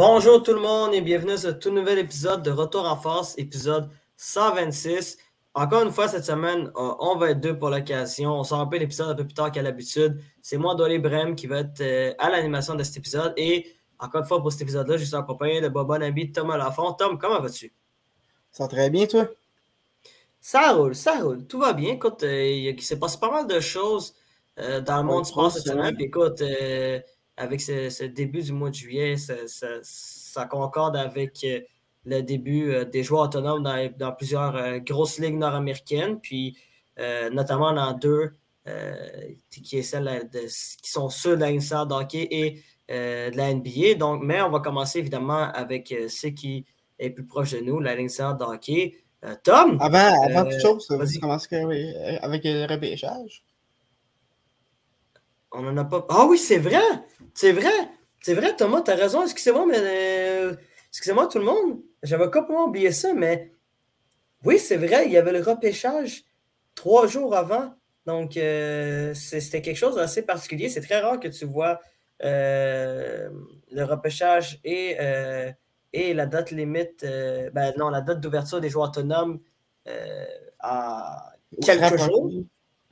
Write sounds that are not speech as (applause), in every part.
Bonjour tout le monde et bienvenue à ce tout nouvel épisode de Retour en force, épisode 126. Encore une fois, cette semaine, euh, on va être deux pour l'occasion. On sort un peu l'épisode un peu plus tard qu'à l'habitude. C'est moi, Dolly Brem, qui va être euh, à l'animation de cet épisode. Et encore une fois, pour cet épisode-là, je suis accompagné de Bobo ami Thomas Lafont. Tom, comment vas-tu? Ça va très bien, toi? Ça roule, ça roule. Tout va bien. Écoute, euh, il s'est passé pas mal de choses dans le monde du sport cette semaine. Puis écoute, avec ce, début du mois de juillet, ça, concorde avec euh, le début euh, des joueurs autonomes dans, plusieurs euh, grosses ligues nord-américaines, puis notamment dans deux qui, est celle qui sont ceux de la NCAA hockey et de la NBA. Donc, mais on va commencer évidemment avec ce qui est plus proche de nous, la NCAA hockey. Tom! Avant, avant toute chose, vas-y commencer avec le repêchage. On n'en a pas. Ah oui, c'est vrai! C'est vrai! C'est vrai, Thomas, t'as raison. Excusez-moi, mais. Euh, excusez-moi, tout le monde. J'avais complètement oublié ça, mais. Oui, c'est vrai, il y avait le repêchage trois jours avant. Donc, euh, c'était quelque chose d'assez particulier. C'est très rare que tu vois euh, le repêchage et, et la date limite, ben non, la date d'ouverture des joueurs autonomes à quelques jours.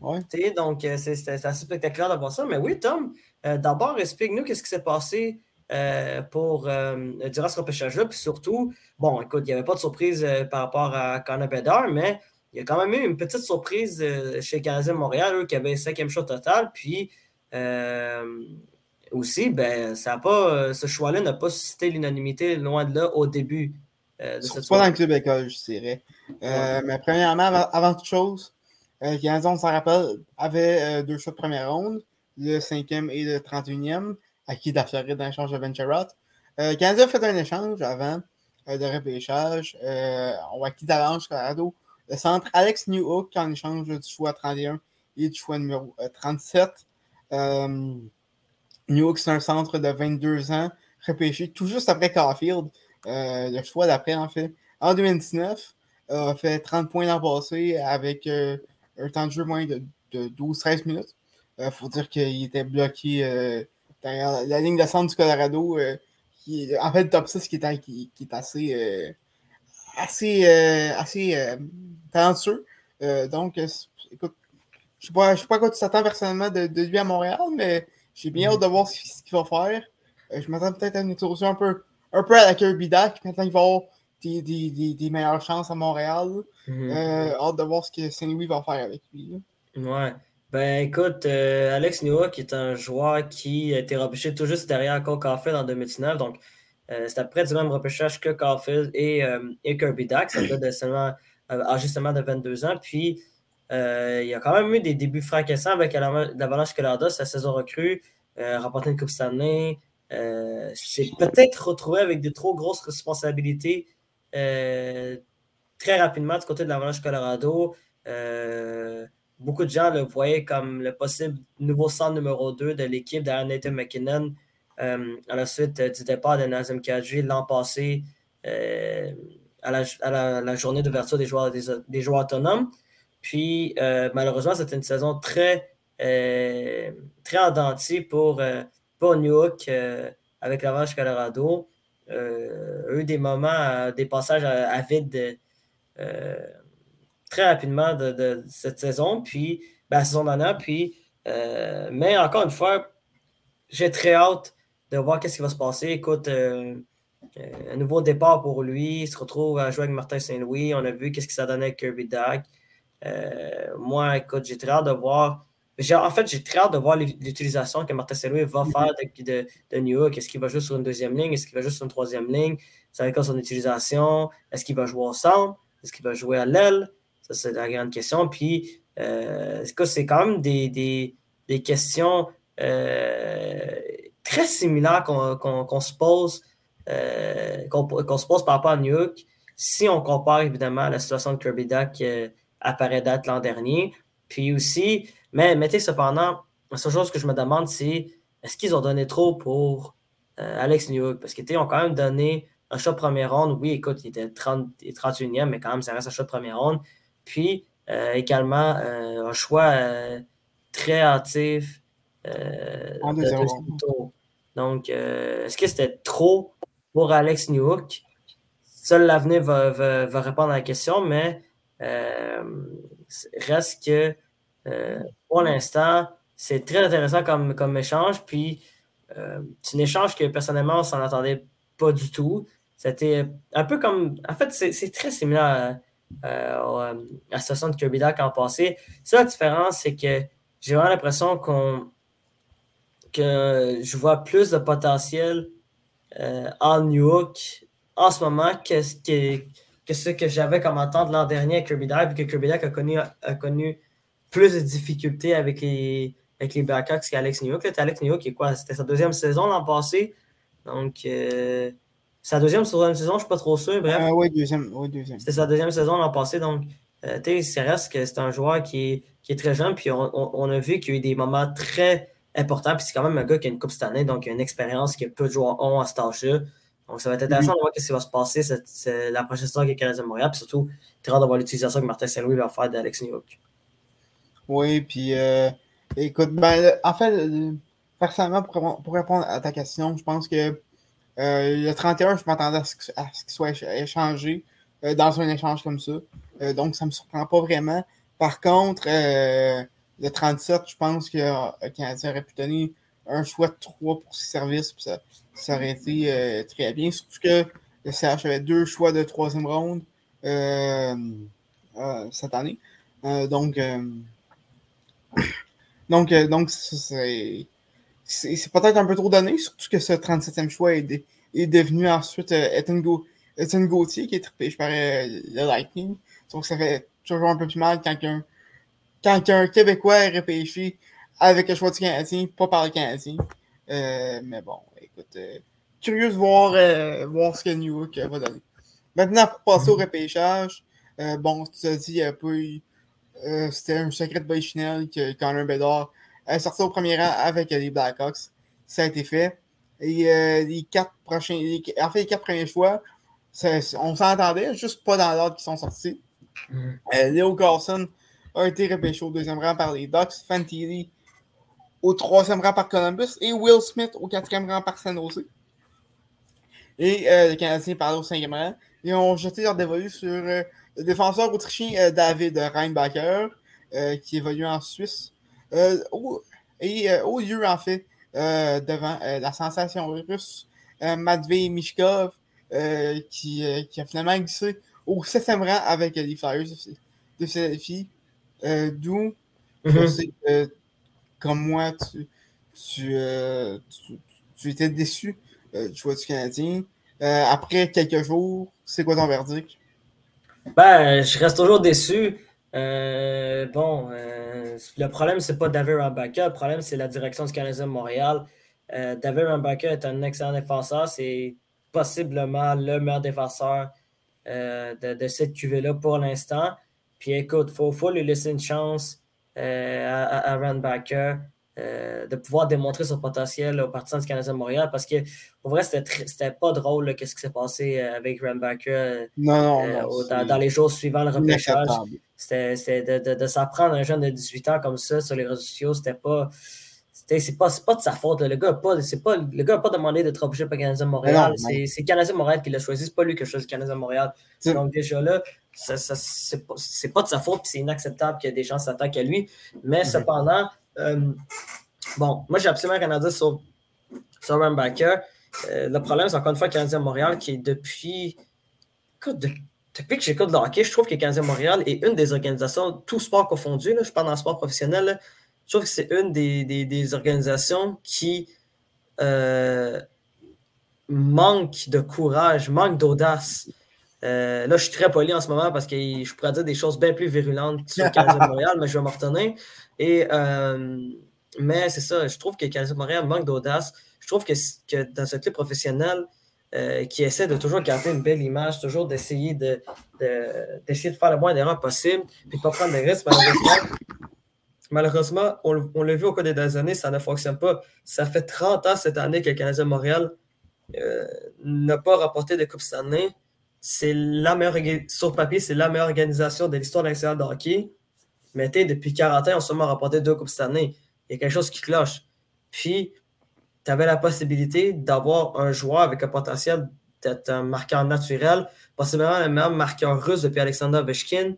Donc, euh, c'est assez spectaculaire d'avoir ça. Mais oui, Tom, euh, d'abord, explique-nous qu'est-ce qui s'est passé euh, pour durant ce repêchage-là. Puis surtout, bon, écoute, il n'y avait pas de surprise par rapport à Connor Bedard, mais il y a quand même eu une petite surprise chez Canadien Montréal, eux, qui avait cinquième choix total. Puis aussi, ben, ça pas, ce choix-là n'a pas suscité l'unanimité loin de là au début. de cette pas dans le club école, je dirais. Mais premièrement, avant toute chose, euh, on s'en rappelle, avait euh, deux choix de première ronde, le cinquième et le 31e, acquis d'Affaire dans l'échange de Venturot. Euh, a fait un échange avant euh, de repêchage. Euh, on acquis d'Avance Colorado le centre Alex Newhook en échange du choix 31 et du choix numéro 37. Newhook, c'est un centre de 22 ans, repêché tout juste après Caulfield, le choix d'après en fait. En 2019, a fait 30 points l'an passé avec un temps de jeu moins de, 12-13 minutes. Il euh, faut dire qu'il était bloqué euh, derrière la ligne de centre du Colorado. Euh, qui, en fait, le top 6 qui est, assez, assez, assez talentueux. donc, écoute, je ne sais, pas à quoi tu t'attends personnellement de, lui à Montréal, mais j'ai bien hâte de voir ce, qu'il va faire. je m'attends peut-être à une introduction un peu, un peu à la Kirby Dak. Maintenant, il va avoir des, des, des, meilleures chances à Montréal. Euh, hâte de voir ce que Saint-Louis va faire avec lui. Ouais. Ben écoute, euh, Alex Nua, qui est un joueur qui a été repêché tout juste derrière Cole Caulfield en 2019, donc euh, c'est après du même repêchage que Caulfield et, et Kirby Dax, ça de seulement, âgé seulement de 22 ans. Puis il y a quand même eu des débuts fracassants avec l'Avalanche Colorado, sa saison recrue, remporté une Coupe Stanley. c'est peut-être retrouvé avec de trop grosses responsabilités euh, très rapidement du côté de l'Avalanche Colorado. Euh, beaucoup de gens le voyaient comme le possible nouveau centre numéro 2 de l'équipe derrière Nathan McKinnon euh, à la suite du départ de Nazem Kadri l'an passé à la, journée d'ouverture des joueurs, autonomes. Puis malheureusement, c'était une saison très, très endentie pour, pour New York avec l'Avalanche Colorado euh, eu des moments, euh, des passages à, vide euh, très rapidement de, cette saison, puis ben, la saison dernière. Puis, mais encore une fois, j'ai très hâte de voir qu'est-ce qui va se passer. Écoute, un nouveau départ pour lui. Il se retrouve à jouer avec Martin Saint-Louis. On a vu qu'est-ce que ça donnait avec Kirby Dag. moi, écoute, j'ai très hâte de voir en fait, j'ai très hâte de voir l'utilisation que Martin Saint-Louis va mhm. faire de, de, New York. Est-ce qu'il va jouer sur une deuxième ligne? Est-ce qu'il va jouer sur une troisième ligne? Ça va être quoi son utilisation? Est-ce qu'il va jouer au centre? Est-ce qu'il va jouer à l'aile? Ça, c'est la grande question. Puis, euh, c'est quand même des, questions euh, très similaires qu'on se pose euh, qu'on se pose par rapport à New York si on compare évidemment à la situation de Kirby Duck qui apparaît date l'an dernier. Puis aussi, mais mettez cependant, la seule chose que je me demande, c'est est-ce qu'ils ont donné trop pour euh, Alex Newhook? Parce qu'ils ont quand même donné un choix de première ronde. Oui, écoute, il était 30, 31e, mais quand même, ça reste un choix de première ronde. Puis euh, également euh, un choix très hâtif. Donc, est-ce que c'était trop pour Alex Newhook? Seul l'avenir va, répondre à la question, mais reste que euh, pour l'instant, c'est très intéressant comme, comme échange. Puis euh, c'est un échange que personnellement, on s'en attendait pas du tout. C'était un peu comme. En fait, c'est très similaire à, la situation de Kirby Duck en passé. Ça, la différence, c'est que j'ai vraiment l'impression qu'on que je vois plus de potentiel en New York en ce moment que, que, que ce que j'avais comme attente l'an dernier à Kirby Duck, vu que Kirby Duck a connu, a connu plus de difficultés avec les, avec les Blackhawks qu'Alex New York. Alex New York, qui est quoi? C'était sa deuxième saison l'an passé. Donc, euh, sa deuxième, troisième saison, je ne suis pas trop sûr. Bref. Euh, oui, deuxième. deuxième. C'était sa deuxième saison l'an passé. Donc, euh, c'est reste que c'est un joueur qui est, qui est, très jeune. Puis, on, a vu qu'il y a eu des moments très importants. Puis, c'est quand même un gars qui a une coupe cette année. Donc, il a une expérience que peu de joueurs ont à cet âge-là. Donc, ça va être intéressant de voir ce qui va se passer Oui, puis euh, écoute, ben, en fait, personnellement, pour, répondre à ta question, je pense que euh, le 31, je m'attendais à ce qu'il soit échangé euh, dans un échange comme ça. donc, ça ne me surprend pas vraiment. Par contre, le 37, je pense que Canadien aurait pu donner un choix de 3 pour ses services, puis ça, ça aurait été très bien. Surtout que le CH avait deux choix de troisième ronde cette année. donc, donc, euh, donc c'est peut-être un peu trop donné, surtout que ce 37e choix est, est devenu ensuite euh, Ethan, Gauthier, qui est repêché par euh, le Lightning. Donc, ça fait toujours un peu plus mal quand un, quand un Québécois est repêché avec le choix du Canadien, pas par le Canadien. mais bon, écoute, curieux de voir, voir ce que New York va donner. Maintenant, pour passer au repêchage, bon, tu as dit, il n'y a pas eu euh, c'était un secret de Baïchinel que Connor Bedard a sorti au premier rang avec les Blackhawks. Ça a été fait. Et euh, les quatre prochains, en fait, les quatre premiers choix, on s'entendait, juste pas dans l'ordre qui sont sortis. Mm. Euh, Leo Carlson a été repêché au deuxième rang par les Ducks, Fantilli au troisième rang par Columbus et Will Smith au quatrième rang par San Jose. Et le Canadien parlait au cinquième rang. Et ont jeté leur dévolu sur le défenseur autrichien euh, David Reinbacher, euh, qui évolue en Suisse. Euh, et au lieu, en fait, devant la sensation russe, Matvey Mishkov, qui, qui, a finalement glissé au septième rang avec les Flyers de Philadelphie. D'où je mm-hmm. sais que, comme moi, tu, tu, tu, étais déçu du choix du Canadien. après quelques jours, c'est quoi ton verdict? Ben, je reste toujours déçu. Euh, bon, euh, le problème, c'est pas David Rambaka. Le problème, c'est la direction du Canadien de Montréal. Euh, David Rambaka est un excellent défenseur. C'est possiblement le meilleur défenseur de, cette QV-là pour l'instant. Puis écoute, il faut, lui laisser une chance à, à, euh, de pouvoir démontrer son potentiel au partisans du Canadien de Montréal parce que, pour vrai, c'était pas drôle qu'est-ce qui s'est passé euh, avec Rambacker euh, dans, les jours suivants le repêchage. C'était de, de, s'apprendre un jeune de 18 ans comme ça sur les réseaux sociaux, c'était pas. C'est pas, pas de sa faute. Le gars n'a pas, pas, le pas demandé d'être repêché par le Canadien de Montréal. C'est le Canadien de Montréal qui l'a choisi. C'est pas lui qui a choisi le Canadien de Montréal. Donc, déjà là, ça, ça c'est pas, pas, de sa faute. C'est inacceptable que des gens s'attaquent à lui. Mais cependant, euh, bon, moi, j'ai absolument rien à dire sur, sur Rambacker. Euh, le problème, c'est encore une fois Canadien Montréal qui est depuis. depuis que j'écoute le hockey, je trouve que Canadien Montréal est une des organisations, tout sport confondu, là, je parle dans le sport professionnel, je trouve que c'est une des, des, organisations qui euh, manque de courage, manque d'audace. Là, je suis très poli en ce moment parce que je pourrais dire des choses bien plus virulentes sur Canadien Montréal, mais je vais m'en retenir. Et, euh, mais c'est ça, je trouve que Canadien Montréal manque d'audace. Je trouve que, dans ce club professionnel euh, qui essaie de toujours garder une belle image, toujours d'essayer de, d'essayer de, faire le moins d'erreurs possible, puis de ne pas prendre de risques, malheureusement, on, l'a vu au cours des dernières années, ça ne fonctionne pas. Ça fait 30 ans cette année que le Canadien Montréal euh, n'a pas rapporté de Coupe cette année. C'est la meilleure, sur papier, c'est la meilleure organisation de l'histoire nationale de hockey. Mais depuis 40 ans, on a seulement rapporté deux coupes cette année. Il y a quelque chose qui cloche. Puis, tu avais la possibilité d'avoir un joueur avec un potentiel être un marqueur naturel, possiblement le meilleur marqueur russe depuis Alexander Ovechkin,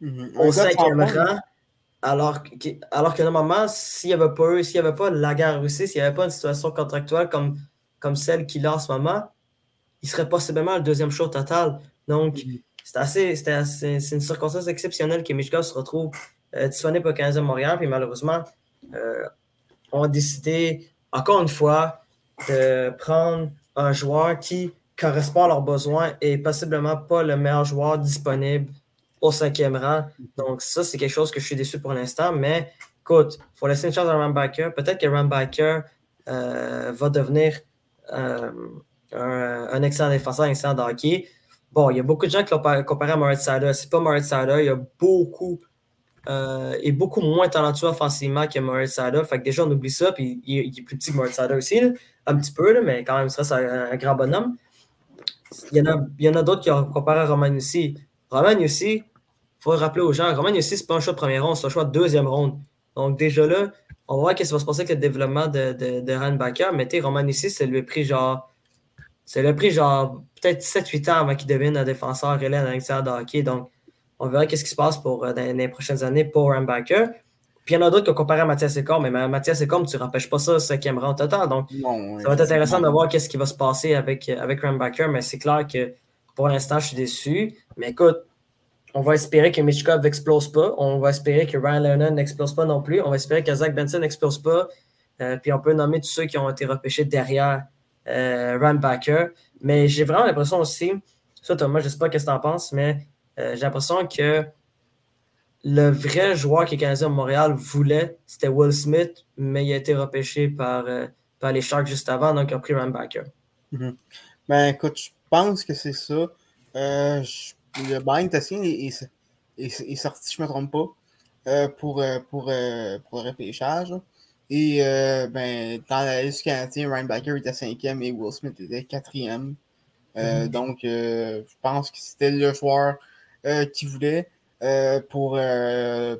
mm-hmm. au cinquième rang. Alors que, alors que normalement, s'il n'y avait pas eu, s'il n'y avait pas la guerre russe, s'il n'y avait pas une situation contractuelle comme, comme celle qu'il a en ce moment, il serait possiblement le deuxième show total. Donc, mm-hmm. c'est assez, c'est une circonstance exceptionnelle que Michka se retrouve euh, disponible au 15e Montréal. Puis malheureusement, euh, on a décidé, encore une fois, de prendre un joueur qui correspond à leurs besoins et possiblement pas le meilleur joueur disponible au cinquième rang. Donc, ça, c'est quelque chose que je suis déçu pour l'instant. Mais écoute, il faut laisser une chance à Rambacker. Peut-être que Rambacker euh, va devenir euh, un, excellent défenseur, un excellent hockey. Bon, il y a beaucoup de gens qui l'ont comparé à Moritz Sada. C'est pas Moritz Sada. Il y a beaucoup euh, et beaucoup moins talentueux offensivement que Moritz Sada. Fait que déjà, on oublie ça. Puis il, est plus petit que Moritz Sada aussi, un petit peu, mais quand même, ça, c'est un, grand bonhomme. Il y en a, il a d'autres qui ont comparé à Roman aussi. Roman aussi, faut rappeler aux gens, Roman Yossi, c'est pas un choix de première ronde, c'est un choix de deuxième ronde. Donc, déjà là, on va voir qu'est-ce qui va se passer avec le développement de, de, de Ranbacker. Mais tu Roman Yossi, c'est lui pris genre. C'est le prix genre peut-être 7-8 ans avant qu'il devienne un défenseur relais dans l'extérieur de hockey. Donc, on verra qu'est-ce qui se passe pour, euh, dans, les prochaines années pour Ranbacker. Puis il y en a d'autres qui ont comparé à Mathias Ecom, mais Mathias Ecom, tu ne rappelles pas ça, cinquième rang total. Donc, ça va être intéressant de voir qu'est-ce qui va se passer avec, avec Rambacker, mais c'est clair que pour l'instant, je suis déçu. Mais écoute, on va espérer que Michkov n'explose pas. On va espérer que Ryan Lennon n'explose pas non plus. On va espérer que Zach Benson n'explose pas. Euh, puis on peut nommer tous ceux qui ont été repêchés derrière euh, Backer. Mais j'ai vraiment l'impression aussi, ça Thomas, je ne sais pas ce que tu en penses, mais euh, j'ai l'impression que le vrai joueur qui est canadien à Montréal voulait, c'était Will Smith, mais il a été repêché par, euh, par les Sharks juste avant, donc ils ont pris Backer. Mm-hmm. Ben écoute, je pense que c'est ça. Je le Brian Tassien est, sorti, je ne me trompe pas, euh, pour, euh, pour, euh, pour le repêchage. Et ben, dans la liste canadienne, Ryan Baker était cinquième et Will Smith était quatrième. Mm-hmm. Donc, je pense que c'était le joueur qu'il voulait pour,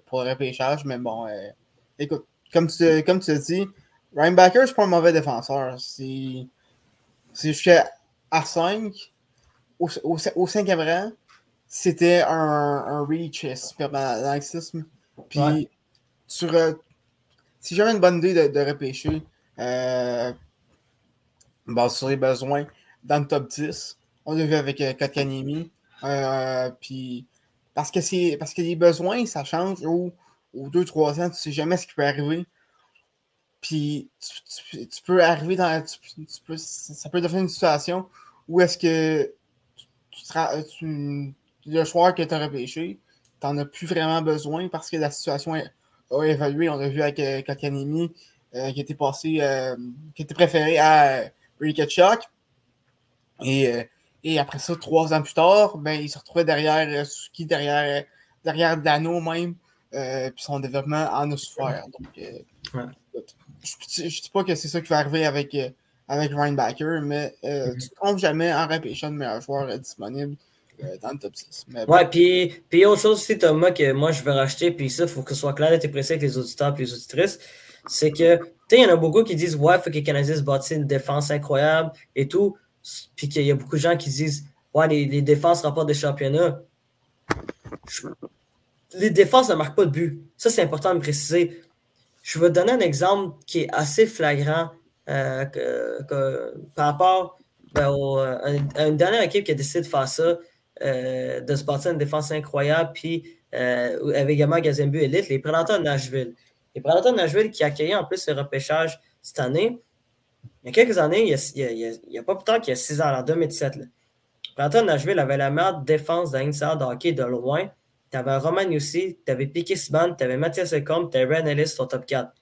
pour le repêchage. Mais bon, écoute, comme tu, comme tu as dit, Ryan Baker, c'est pas un mauvais défenseur. C'est jusqu'à 5, au, au, au cinquième rang, c'était un, un reach super laxisme. Puis, sur, euh, si j'avais une bonne idée de, repêcher, euh, sur les besoins dans le top 10, on l'a vu avec euh, Kotkanemi. Euh, puis, parce que, c'est, parce que les besoins, ça change. Au, 2-3 ans, tu sais jamais ce qui peut arriver. Puis, tu, peux arriver dans. ça peut devenir une situation où est-ce que tu, tu, le joueur que tu as repêché, tu n'en as plus vraiment besoin parce que la situation a évolué. On l'a vu avec euh, euh, qui était passé, euh, qui était préféré à Ricky Et, euh, et après ça, trois ans plus tard, ben, il se retrouvait derrière Suki, derrière, derrière Dano même. puis son développement en a souffert. Donc, je ne dis pas que c'est ça qui va arriver avec, avec Ryan Backer, mais mm-hmm. tu ne te trompes jamais en repêchant le meilleur joueur disponible. Euh, dans le top 6. Ouais, puis, puis autre chose aussi, Thomas, que moi je veux racheter, puis ça, il faut que ce soit clair et précis avec les auditeurs et les auditrices, c'est que, tu sais, il y en a beaucoup qui disent, ouais, il faut que les Canadiens se une défense incroyable et tout, puis qu'il y a beaucoup de gens qui disent, ouais, les, les défenses rapportent des championnats. Les défenses ne marquent pas de but. Ça, c'est important de me préciser. Je vais donner un exemple qui est assez flagrant euh, que, par rapport ben, euh, à une dernière équipe qui a décidé de faire ça. Euh, de se bâtir une défense incroyable. Puis euh, avec également Gazembu Elite, les Prédateurs de Nashville. Les Prédateurs de Nashville qui accueillent en plus le repêchage cette année. Il y a quelques années, il n'y a, pas plus tard qu'il y a six ans, en 2017. Les Prédateurs de Nashville avaient la meilleure défense de hockey de loin. Tu avais Roman aussi, tu avais Piquet Sban, tu avais Mathias Ecom, tu avais Ren Ellis au top 4.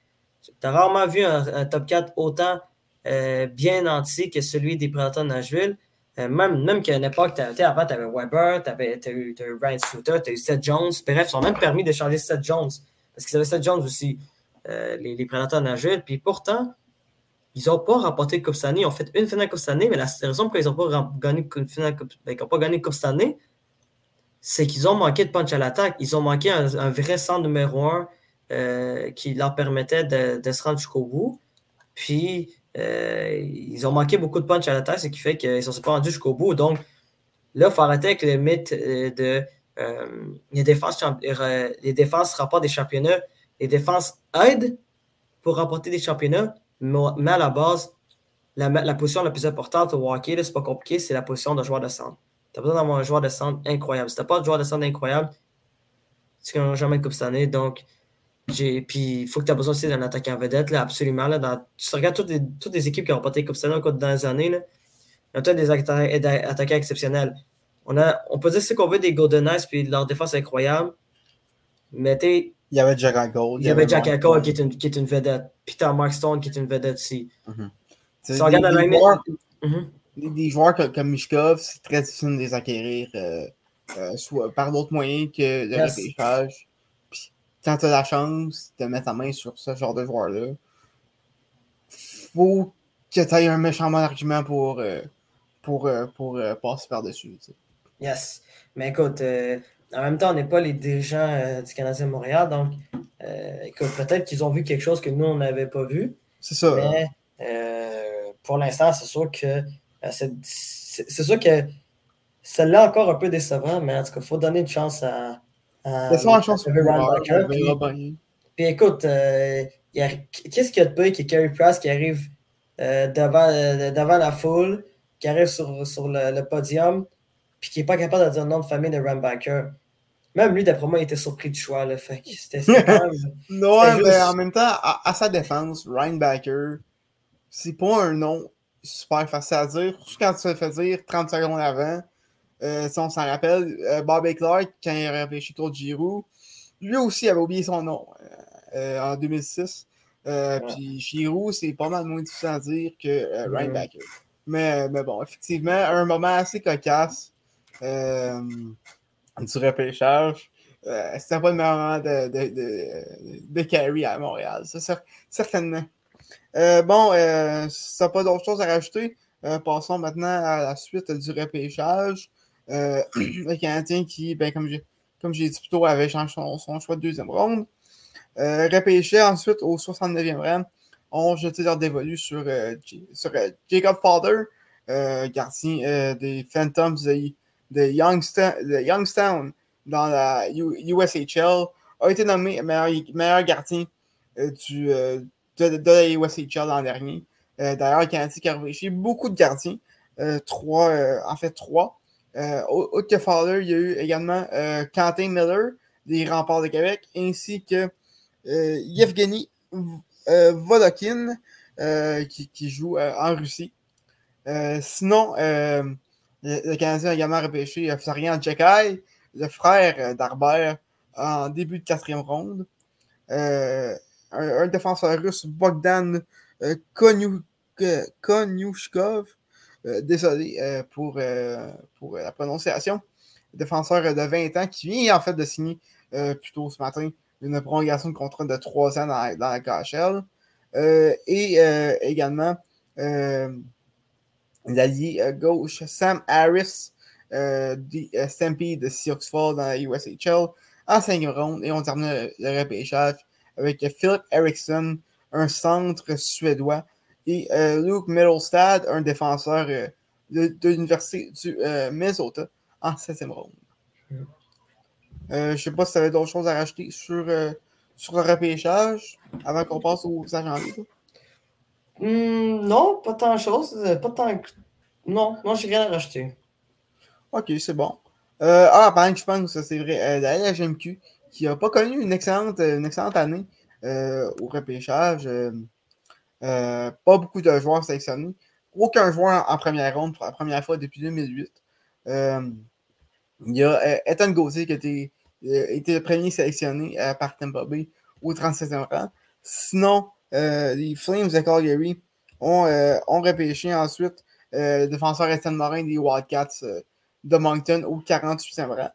Tu as rarement vu un, top 4 autant euh, bien nanti que celui des Prédateurs de Nashville. Euh, même, qu'à une époque, avant, tu avais Weber, tu avais, eu, eu, Ryan Suter, tu as eu Seth Jones. Bref, ils ont même permis d'échanger Seth Jones. Parce qu'ils avaient Seth Jones aussi, euh, les, les, prédateurs. Puis pourtant, ils n'ont pas remporté Coupe cette année. Ils ont fait une finale Coupe cette année, mais la raison pour laquelle ils n'ont pas gagné une finale ben, pas gagné Coupe cette année, c'est qu'ils ont manqué de punch à l'attaque. Ils ont manqué un, vrai centre numéro un euh, qui leur permettait de, de se rendre jusqu'au bout. Puis, ils ont manqué beaucoup de punch à l'attaque, ce qui fait qu'ils ne sont pas rendus jusqu'au bout. Donc, là, il faut arrêter avec le mythe de les défenses, les défenses rapportent des championnats. Les défenses aident pour remporter des championnats, mais à la base, la, position la plus importante au hockey, c'est pas compliqué, c'est la position de joueur de centre. Tu as besoin d'avoir un joueur de centre incroyable. Si tu n'as pas de joueur de centre incroyable, tu ne jamais une Coupe cette année. Donc, puis il faut que tu aies besoin aussi d'un attaquant vedette, là, absolument. Là, dans, tu regardes toutes les, toutes les équipes qui ont remporté Coupe cette année dans les années, là, il y a des attaquants exceptionnels. On, a, on peut dire ce qu'on veut des Golden Knights, puis leur défense est incroyable. Mais tu il y avait Jack Gold. Il y avait Jack Gold qui est, une, qui est une vedette. Peter Mark Stone qui est une vedette aussi. Mm des, joueurs, comme Mishkov, c'est très difficile de les acquérir euh, euh, soit par d'autres moyens que le yes. repêchage. Quand tu as la chance de mettre ta main sur ce genre de joueur-là, faut que tu aies un méchant bon argument pour, euh, pour, pour passer par-dessus. Yes. Mais écoute, en même temps, on n'est pas les dirigeants du Canadien Montréal, donc écoute, peut-être qu'ils ont vu quelque chose que nous, on n'avait pas vu. C'est ça. Mais, pour l'instant, c'est sûr que euh, c'est sûr que celle-là encore un peu décevant, mais en tout cas, il faut donner une chance à. À une chance puis, puis, écoute, euh, qu'est-ce qu'il y a de pire que Carey Price qui arrive euh, devant, devant la foule, qui arrive sur, sur le, podium, puis qui n'est pas capable de dire le nom de famille de Rambacker. Même lui, d'après moi, il était surpris du choix. Là, fait c'était (laughs) Non, mais en même temps, à, sa défense, Ryan Backer, c'est pas un nom super facile à dire. Juste quand tu te fais dire 30 secondes avant, euh, si on s'en rappelle, euh, Bob Clark, quand il a réfléchi Claude Giroux, lui aussi avait oublié son nom euh, en 2006. Puis Giroux, c'est pas mal moins difficile à dire que Ryan Backer. Mais, mais bon, effectivement, un moment assez cocasse du repêchage. C'était pas le moment de, de, de, de carry à Montréal, ça, certainement. Bon, si tu n'as pas d'autres choses à rajouter, passons maintenant à la suite du repêchage. (clears throat) le Canadien qui, ben, comme j'ai comme dit plus tôt, avait changé son, choix de deuxième ronde. repêché ensuite au 69e rang, ont jeté leur dévolu sur, sur Jacob Father, gardien des Phantoms de, Youngstown, dans la USHL, a été nommé meilleur, meilleur gardien du, de, la USHL l'an dernier. Euh, D'ailleurs, le Canadien qui a réfléchi beaucoup de gardiens. Euh, trois, euh, en fait, trois. Euh, autre que Fowler, il y a eu également Quentin Miller des Remparts de Québec, ainsi que Yevgeny Volokin qui, qui, joue en Russie. sinon, le, Canadien a également repêché Florian Djekai, le frère d'Arbert, en début de quatrième ronde un, défenseur russe, Bogdan euh, Konyushkov. Euh, désolé euh, pour, pour la prononciation. Défenseur de 20 ans qui vient en fait de signer plus tôt ce matin une prolongation de contrat de 3 ans dans, la KHL. et également l'allié gauche Sam Harris du Stampede de Sioux Falls dans la USHL en 5 ronde. Et on termine le repêchage avec Philip Eriksson, un centre suédois, et euh, Luke Middlestad, un défenseur euh, de, l'Université du euh, Minnesota, en septième ronde. je ne sais pas si tu avais d'autres choses à rajouter sur, sur le repêchage avant qu'on passe aux agents libres. Hmm, non, pas tant de choses. Pas tant... Non, non, j'ai rien à rajouter. Ok, c'est bon. ah, que je pense, c'est vrai, la LHMQ qui n'a pas connu une excellente, une excellente année euh, au repêchage. Euh, euh, pas beaucoup de joueurs sélectionnés. Aucun joueur en première ronde pour la première fois depuis 2008. il y a Ethan Gauthier qui a été, le premier sélectionné par Tampa au 37e rang. Sinon, les Flames de Calgary ont, ont repêché ensuite le défenseur Ethan Morin des Wildcats de Moncton au 48e rang.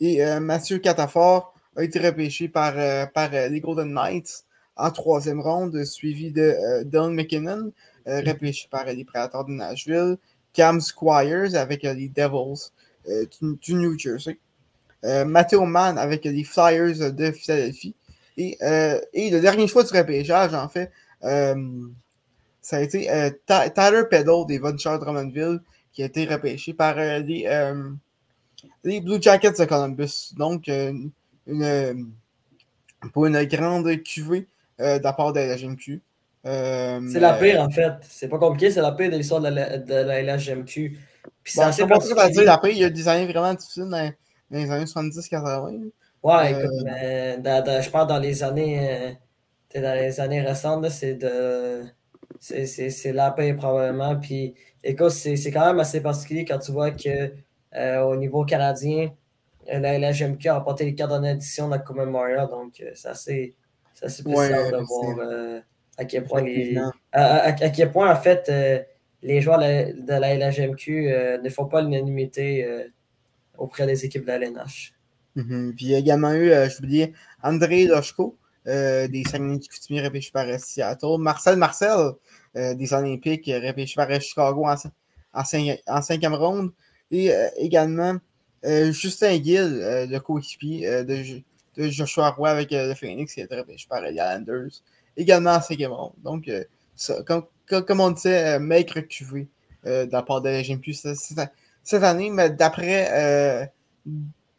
Et Mathieu Catafort a été repêché par, euh, euh, les Golden Knights en troisième ronde, suivi de euh, Don McKinnon, repêché par les Prédateurs de Nashville, Cam Squires avec les Devils du, New Jersey, Matteo Mann avec les Flyers de Philadelphie. Et, et, le dernier choix du repêchage, en fait, ça a été Tyler Peddle des Von Drummondville qui a été repêché par les, les, Blue Jackets de Columbus. Donc, une, pour une grande cuvée de la part de la GMQ. c'est la pire, en fait. C'est pas compliqué, c'est la pire de l'histoire de la, de la LHMQ. Puis c'est assez dire, après, il y a des années vraiment difficiles dans, les années 70-80. Ouais, euh, écoute, je parle dans les années, euh, dans les années récentes, c'est de. C'est la paix probablement. Puis écoute, c'est quand même assez particulier quand tu vois que euh, au niveau canadien, la, la GMQ a apporté les cartes en édition de la Coupe Memorial. Donc c'est assez, assez spécial de voir à quel point les, à, à, quel point en fait les joueurs de la LHMQ euh, ne font pas l'unanimité euh, auprès des équipes de la LNH. Mhm. Puis il y a également eu, euh, je vous dis, André Lochko, des Saguenay du Coutumier repêché par Seattle, Marcel Marcel, des Olympiques repêché par Chicago en, en, cinquième ronde, et également Justin Gill, le coéquipier de, de, Joshua Roy avec le Phoenix, qui a été repêché par Islanders, également en cinquième ronde. Donc, ça, comme, comme on disait, euh, QV euh, de la part de la GMQ cette, année, mais d'après euh,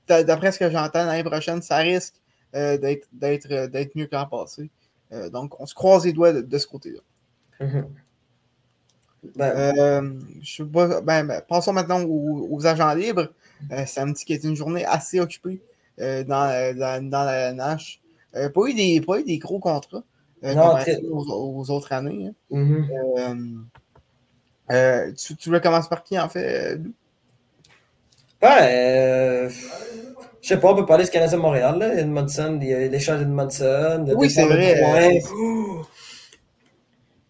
d'après ce que j'entends l'année prochaine, ça risque d'être mieux qu'en passé. donc, on se croise les doigts de, ce côté-là. Je ben, ben, passons maintenant aux, agents libres. samedi qui est une journée assez occupée dans, dans, dans, la NH. pas, eu des, pas eu des gros contrats. Euh, non, aux, autres années. Hein. Mm-hmm. Euh, euh, tu, tu veux commencer par qui, en fait, Ouais, je sais pas, on peut parler du Canadien Montréal, là. Edmondson, il y a l'échange d'Edmondson. Oui, c'est vrai.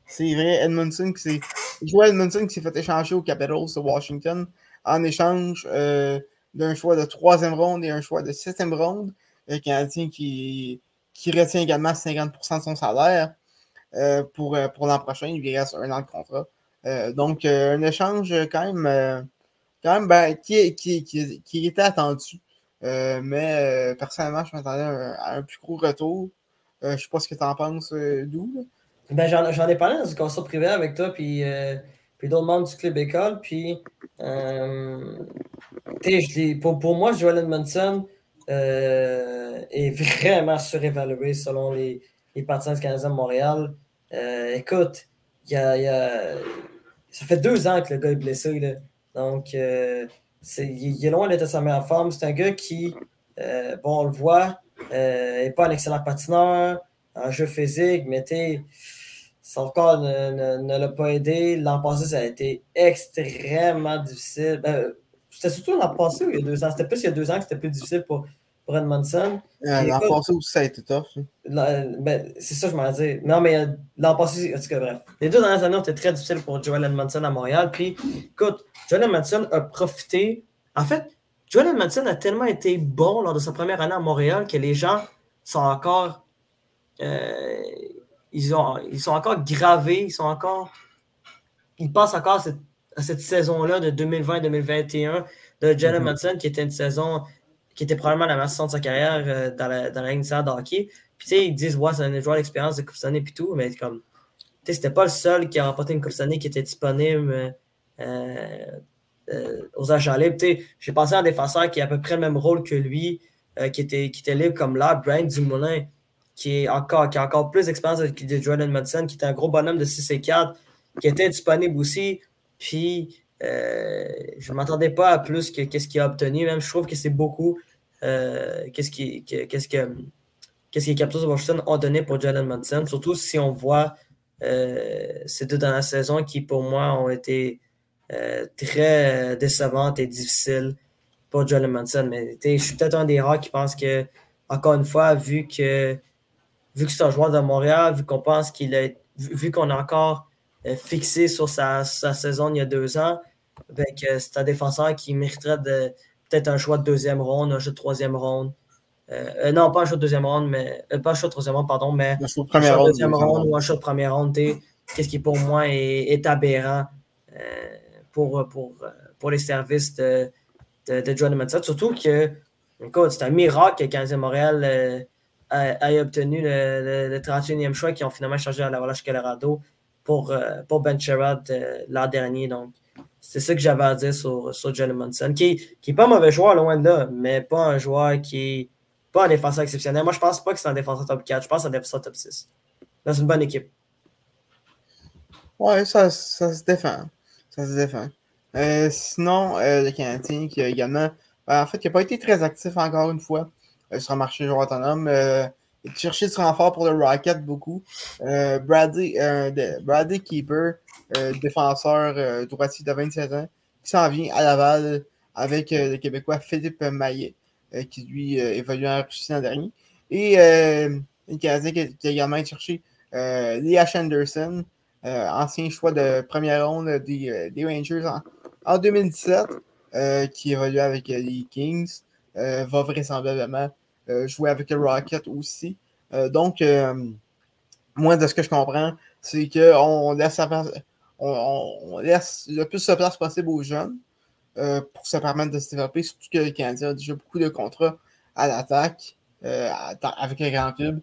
C'est vrai, Edmondson qui s'est. Edmondson qui s'est fait échanger aux Capitals de Washington en échange d'un choix de troisième ronde et un choix de septième ronde. Le Canadien qui qui retient également 50% de son salaire euh, pour, euh, pour l'an prochain. Il lui reste un an de contrat. Euh, donc, un échange quand même, quand même ben, qui, qui, qui, était attendu. mais personnellement, je m'attendais à, un plus gros retour. je ne sais pas ce que tu en penses, d'où. Ben, j'en ai parlé dans une console privée avec toi, puis, puis d'autres membres du club école. Puis, pour, pour moi, Joel Edmondson, euh, est vraiment surévalué selon les, les partisans canadiens de Montréal. Euh, écoute, y a, y a, ça fait deux ans que le gars est blessé. Là. Donc, euh, il, est loin d'être à sa meilleure forme. C'est un gars qui, bon, on le voit, n'est pas un excellent patineur, un jeu physique, mais son corps ne, ne, l'a pas aidé. L'an passé, ça a été extrêmement difficile. Ben, c'était surtout l'an passé ou il y a deux ans. C'était plus il y a deux ans que c'était plus difficile pour, pour Edmondson. l'an passé aussi, ça a été tough. Ben, c'est ça, je m'en dis. Non, mais euh, l'an passé, en tout cas, bref. Les deux dernières années ont été très difficiles pour Joel Edmondson à Montréal. Puis, écoute, Joel Edmondson a profité. En fait, Joel Edmondson a tellement été bon lors de sa première année à Montréal que les gens sont encore. Euh, ils, ont, ils sont encore gravés, ils sont encore. Ils pensent encore à cette, cette saison-là de 2020-2021 de Joel Edmondson, qui était une saison qui était probablement la meilleure saison de sa carrière euh, dans, la, dans la ligne de hockey. Puis, tu sais, ils disent, ouais, c'est un joueur d'expérience de Coupe et tout, mais comme, tu sais, c'était pas le seul qui a remporté une Coupe qui était disponible euh, euh, aux agents libres. Tu sais, j'ai pensé à un défenseur qui a à peu près le même rôle que lui, qui, était, qui était libre comme là, Brian Dumoulin, qui, est encore, qui a encore plus d'expérience que Jordan Madsen, qui était un gros bonhomme de 6 et 4, qui était disponible aussi. Puis, je ne m'attendais pas à plus que qu'est-ce qu'il a obtenu. Même, je trouve que c'est beaucoup. Euh, qu'est-ce qui, que, qu'est-ce que les Capitals de Washington ont donné pour Jalen Munson, surtout si on voit euh, ces deux dernières saisons qui, pour moi, ont été euh, très décevantes et difficiles pour Jalen Munson. Mais je suis peut-être un des rares qui pense que, encore une fois, vu que, vu que c'est un joueur de Montréal, vu qu'on pense qu'il a, vu, qu'on a encore fixé sur sa, sa, saison il y a deux ans, ben, c'est un défenseur qui mériterait de peut-être un choix de deuxième ronde, un choix de troisième ronde. Euh, euh, non, pas un choix de deuxième ronde, mais euh, pas un choix de troisième ronde, pardon, mais un choix de, deuxième ronde, ou un choix de première ronde. Qu'est-ce qui pour moi est, aberrant pour, pour, pour les services de, de, de John Surtout que, écoute, c'est un miracle que Canadien Montréal ait obtenu le, 31e choix qui ont finalement changé à la Relâche Colorado pour, pour Ben Sherrod l'an dernier. Donc, c'est ça que j'avais à dire sur, sur Munson, qui n'est pas un mauvais joueur, loin de là, mais pas un joueur qui est pas un défenseur exceptionnel. Moi, je pense pas que c'est un défenseur top 4, je pense que un défenseur top 6. Dans une bonne équipe. Ouais, ça, ça se défend. Ça se défend. Euh, sinon, euh, le Canadien qui a également. Ben, en fait, qui n'a pas été très actif encore une fois euh, sur un marché joueur autonome. il cherchait du renfort pour le Rocket beaucoup. Bradley, Bradley Keeper, défenseur droitier de 27 ans, qui s'en vient à Laval avec le Québécois Philippe Maillet, qui lui évolue en Russie l'an dernier. Et le Canadien qui, a également cherché Leah Anderson, ancien choix de première ronde des, Rangers en, en 2017, euh, qui évolue avec euh, les Kings, euh, va vraisemblablement jouer avec le Rocket aussi. donc, moi, de ce que je comprends, c'est qu'on laisse, on, laisse le plus de place possible aux jeunes pour se permettre de se développer, surtout que le Canadien a déjà beaucoup de contrats à l'attaque avec les grands clubs.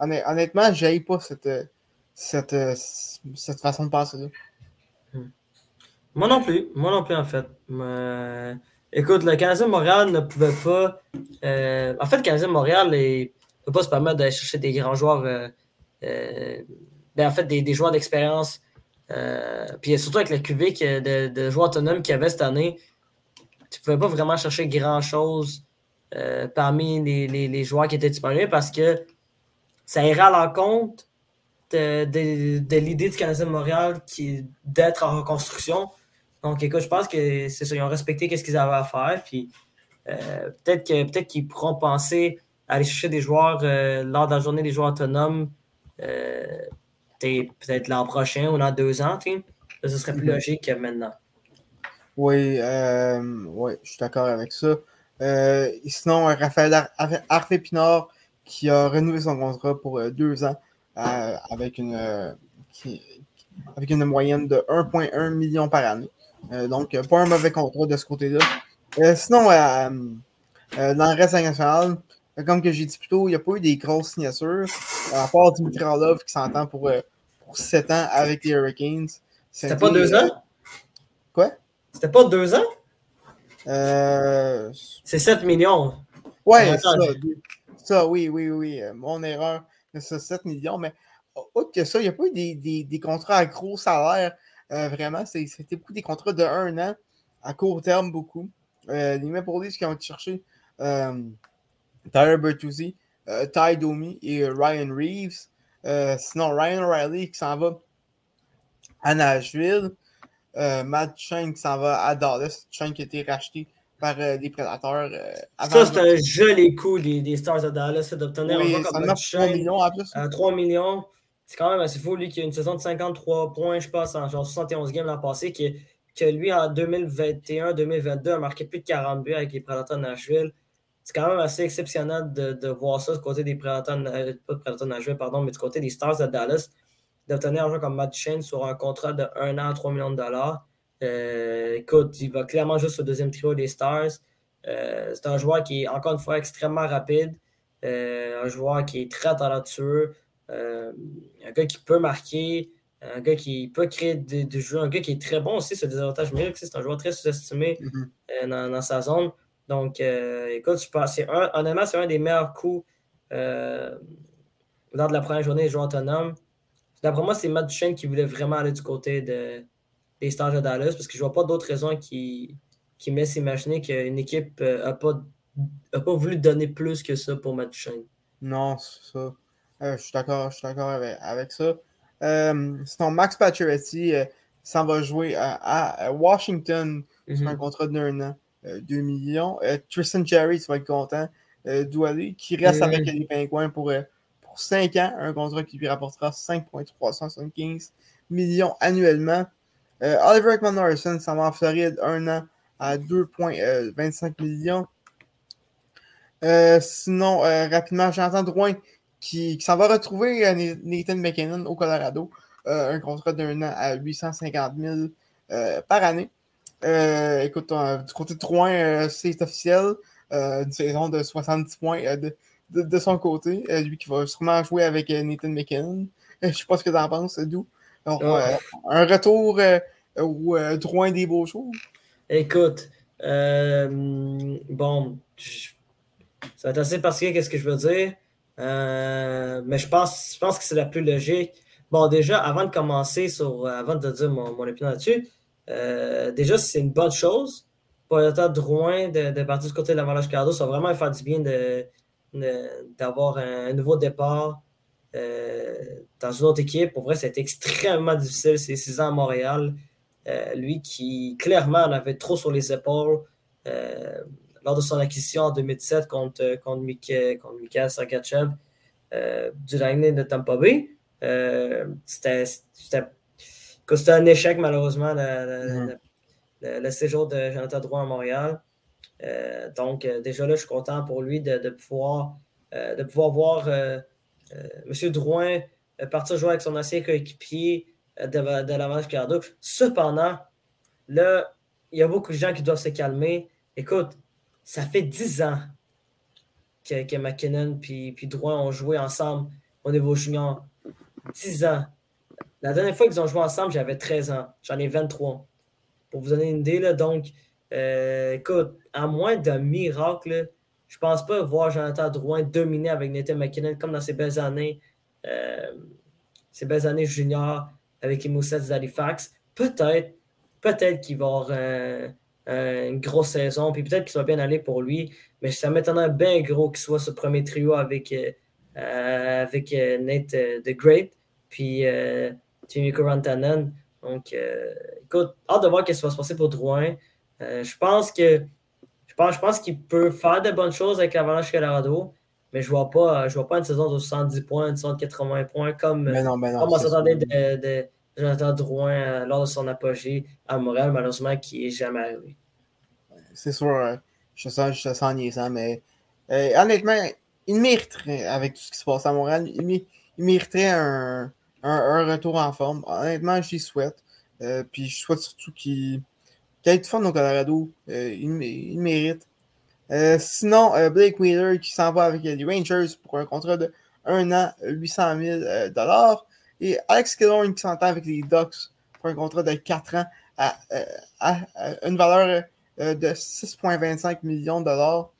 honnêtement, je pas cette, cette, cette façon de passer là. Moi non plus. Moi non plus, en fait. Écoute, le Canadien Montréal ne pouvait pas. Euh, en fait, le Canadien Montréal ne peut pas se permettre d'aller chercher des grands joueurs. Euh, euh, ben, en fait, des, joueurs d'expérience. puis surtout avec la QV de, joueurs autonomes qu'il y avait cette année, tu ne pouvais pas vraiment chercher grand-chose parmi les, joueurs qui étaient disponibles parce que ça irait à l'encontre de, de l'idée du Canadien de Montréal d'être en reconstruction. Donc, écoute, je pense que c'est ça, ils ont respecté ce qu'ils avaient à faire. Puis euh, peut-être peut qu'ils pourront penser à aller chercher des joueurs euh, lors de la journée des joueurs autonomes, euh, peut-être l'an prochain ou dans deux ans. ce serait plus mhm. logique que maintenant. Oui, oui je suis d'accord avec ça. sinon, Raphaël Harvey Pinard qui a renouvelé son contrat pour deux ans avec une, avec une moyenne de 1,1 million par année. Euh, donc, pas un mauvais contrat de ce côté-là. Euh, sinon, euh, dans le reste national, comme que j'ai dit plus tôt, il n'y a pas eu des grosses signatures, à part Dimitri Orlov qui s'entend pour, pour 7 ans avec les Hurricanes. C'était pas deux ans? Quoi? C'était pas deux ans? C'est 7 millions. Ouais, ça, ça, oui, oui, oui. Mon erreur, c'est 7 millions, mais autre que ça, il n'y a pas eu des, des, des, contrats à gros salaire euh, vraiment, c'était beaucoup des contrats de un an, à court terme beaucoup. Euh, les Maple Leafs qui ont cherché euh, Tyler Bertuzzi, Ty Domi et Ryan Reeves. sinon, Ryan O'Reilly qui s'en va à Nashville. Matt Chang qui s'en va à Dallas. Chang qui a été racheté par des prédateurs. ça, c'est un joli coup des, des Stars de Dallas d'obtenir un comme Matt 3 millions en plus. 3 millions c'est quand même assez fou, lui, qui a une saison de 53 points, je pense, en genre 71 games l'an passé, qui, que lui, en 2021-2022, a marqué plus de 40 buts avec les Prédateurs de Nashville. C'est quand même assez exceptionnel de, voir ça du côté des Prédateurs, euh, pas de de Nashville, pardon, mais du côté des Stars de Dallas, d'obtenir un joueur comme Matt Shane sur un contrat de 1 an, 3 millions de dollars. Euh, écoute, il va clairement juste au deuxième trio des Stars. Euh, c'est un joueur qui est, encore une fois, extrêmement rapide. un joueur qui est très talentueux. Euh, un gars qui peut marquer, un gars qui peut créer du jeu, un gars qui est très bon aussi sur des avantages numériques. C'est un joueur très sous-estimé mm-hmm. euh, dans, sa zone. Donc, euh, écoute, je pense, un, honnêtement, c'est un des meilleurs coups lors de la première journée des joueurs autonomes. D'après moi, c'est Matt Duchesne qui voulait vraiment aller du côté de, des Stars de Dallas parce que je ne vois pas d'autres raisons qui, qui me laissent imaginer qu'une équipe n'a pas, a pas voulu donner plus que ça pour Matt Duchesne. Non, c'est ça. Euh, je suis d'accord, avec, ça. Euh, sinon, Max Pacioretty euh, s'en va jouer à, Washington sur un mhm. contrat d'un an, 2 millions. Tristan Cherry, tu vas être content. Doualé, qui reste avec les Pingouins pour, pour 5 ans, un contrat qui lui rapportera 5,375 millions annuellement. Oliver Ekman Norrison s'en va en Floride un an à 2,25 millions. sinon, rapidement, j'entends Drouin qui, s'en va retrouver euh, Nathan McKinnon au Colorado. Euh, un contrat d'un an à 850 000 euh, par année. écoute, du côté de Troyes, c'est officiel. une saison de 70 points de, son côté. lui qui va sûrement jouer avec Nathan McKinnon. (laughs) Je sais pas ce que tu en penses, d'où. un retour ou droit des beaux jours. Écoute, bon, ça va être assez particulier, qu'est-ce que je veux dire? Mais je pense, je pense que c'est la plus logique. Bon, déjà, avant de commencer sur, avant de dire mon, opinion là-dessus, déjà, c'est une bonne chose pour le de Drouin de, de, partir du côté de l'Avalanche Cardo. Ça va vraiment faire du bien d'avoir un, nouveau départ euh, dans une autre équipe. Pour vrai, c'était extrêmement difficile ces six ans à Montréal. Euh, lui qui clairement en avait trop sur les épaules euh, lors de son acquisition en 2017 contre, contre, Mika, contre Mikael Sakachev du Lightning de Tampa Bay. C'était un échec malheureusement mm-hmm le, séjour de Jonathan Drouin à Montréal. Euh, donc, euh, déjà là, je suis content pour lui de, pouvoir, euh, de pouvoir voir M. Drouin partir jouer avec son ancien coéquipier de, de l'Avance Cardo. Cependant, là, il y a beaucoup de gens qui doivent se calmer. Écoute, ça fait 10 ans que, McKinnon et puis Drouin ont joué ensemble au niveau junior. 10 ans. La dernière fois qu'ils ont joué ensemble, j'avais 13 ans. J'en ai 23 pour vous donner une idée. Là, donc, euh, écoute, à moins d'un miracle, je ne pense pas voir Jonathan Drouin dominer avec Nathan McKinnon comme dans ses belles années, euh, ses belles années juniors avec les Moussets d'Halifax. Peut-être, peut-être qu'il va avoir une grosse saison, puis peut-être qu'il va bien aller pour lui, mais ça m'étonnerait bien gros qu'il soit ce premier trio avec, euh, avec Nate The Great, puis Timmy Rantanen. Donc, euh, écoute, hâte de voir ce qui va se passer pour Drouin. Euh, je pense que je pense, je pense qu'il peut faire de bonnes choses avec l'Avalanche Colorado, mais je ne vois, pas, je vois pas une saison de 70 points, de 80 points comme, on s'attendait de, de, Jonathan Drouin euh, lors de son apogée à Montréal, malheureusement, qui n'est jamais arrivé. C'est sûr, je sens, je sens niaisant, mais honnêtement, il mériterait, avec tout ce qui se passe à Montréal, il mériterait un, retour en forme. Honnêtement, j'y souhaite. Euh, puis je souhaite surtout qu'il qu ait du fun au Colorado. Euh, il, mérite. Euh, sinon, Blake Wheeler qui s'en va avec les Rangers pour un contrat de 1 an, 800 000 Et Alex Killorn qui s'entend avec les Ducks pour un contrat de 4 ans à, une valeur de 6,25 millions de dollars.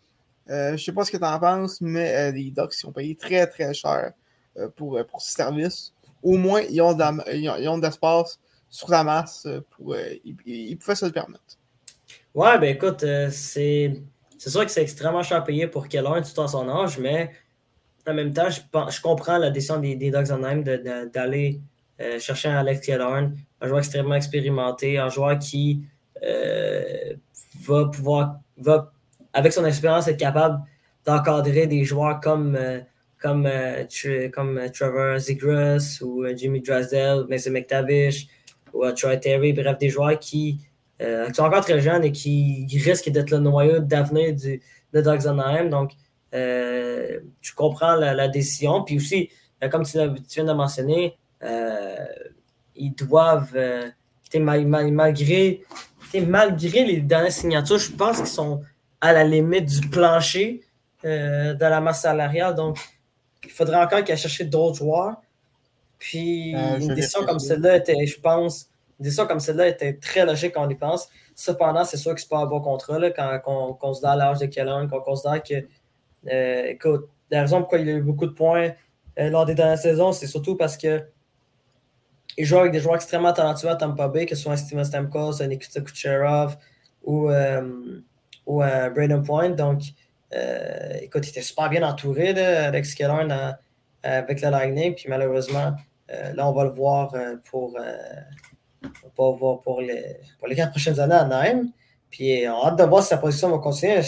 je ne sais pas ce que tu en penses, mais les Ducks ont payé très très cher pour, pour ce service au moins, ils ont de l'espace sur la masse pour. Euh, ils, pouvaient se le permettre. Ouais, ben écoute, euh, c'est. C'est sûr que c'est extrêmement cher payé pour Keller tout en son âge, mais en même temps, je, comprends la décision des, des Dogs Anaheim d'aller euh, chercher un Alex Killorn, un joueur extrêmement expérimenté, un joueur qui va pouvoir, va, avec son expérience, être capable d'encadrer des joueurs comme comme, euh, comme euh, Trevor Zegras ou euh, Jimmy Drasdale, Mason McTavish ou Troy Terry, bref, des joueurs qui, sont encore très jeunes et qui risquent d'être le noyau d'avenir de Dogs Anaheim. Donc, je comprends la, décision. Puis aussi, comme tu, viens de mentionner, ils doivent, malgré, malgré les dernières signatures, je pense qu'ils sont à la limite du plancher de la masse salariale. Donc, il faudrait encore qu'il aille chercher d'autres joueurs. Puis euh, une décision comme celle-là était, je pense, une décision comme celle-là était très logique quand on y pense. Cependant, c'est sûr que c'est pas un bon contrat là, quand, on considère l'âge de Kellen, qu'on considère que, euh, écoute, la raison pourquoi il a eu beaucoup de points euh, lors des dernières saisons, c'est surtout parce que il joue avec des joueurs extrêmement talentueux à Tampa Bay, que ce soit Steven Stamkos, Nikita Kucherov ou, ou Braden Point. Donc, euh, écoute, il était super bien entouré, là, Alex euh, avec le Lightning. Puis malheureusement, euh, là, on va le voir pour, pour, les, pour quatre prochaines années à Nîmes. Puis on a hâte de voir si sa production va continuer.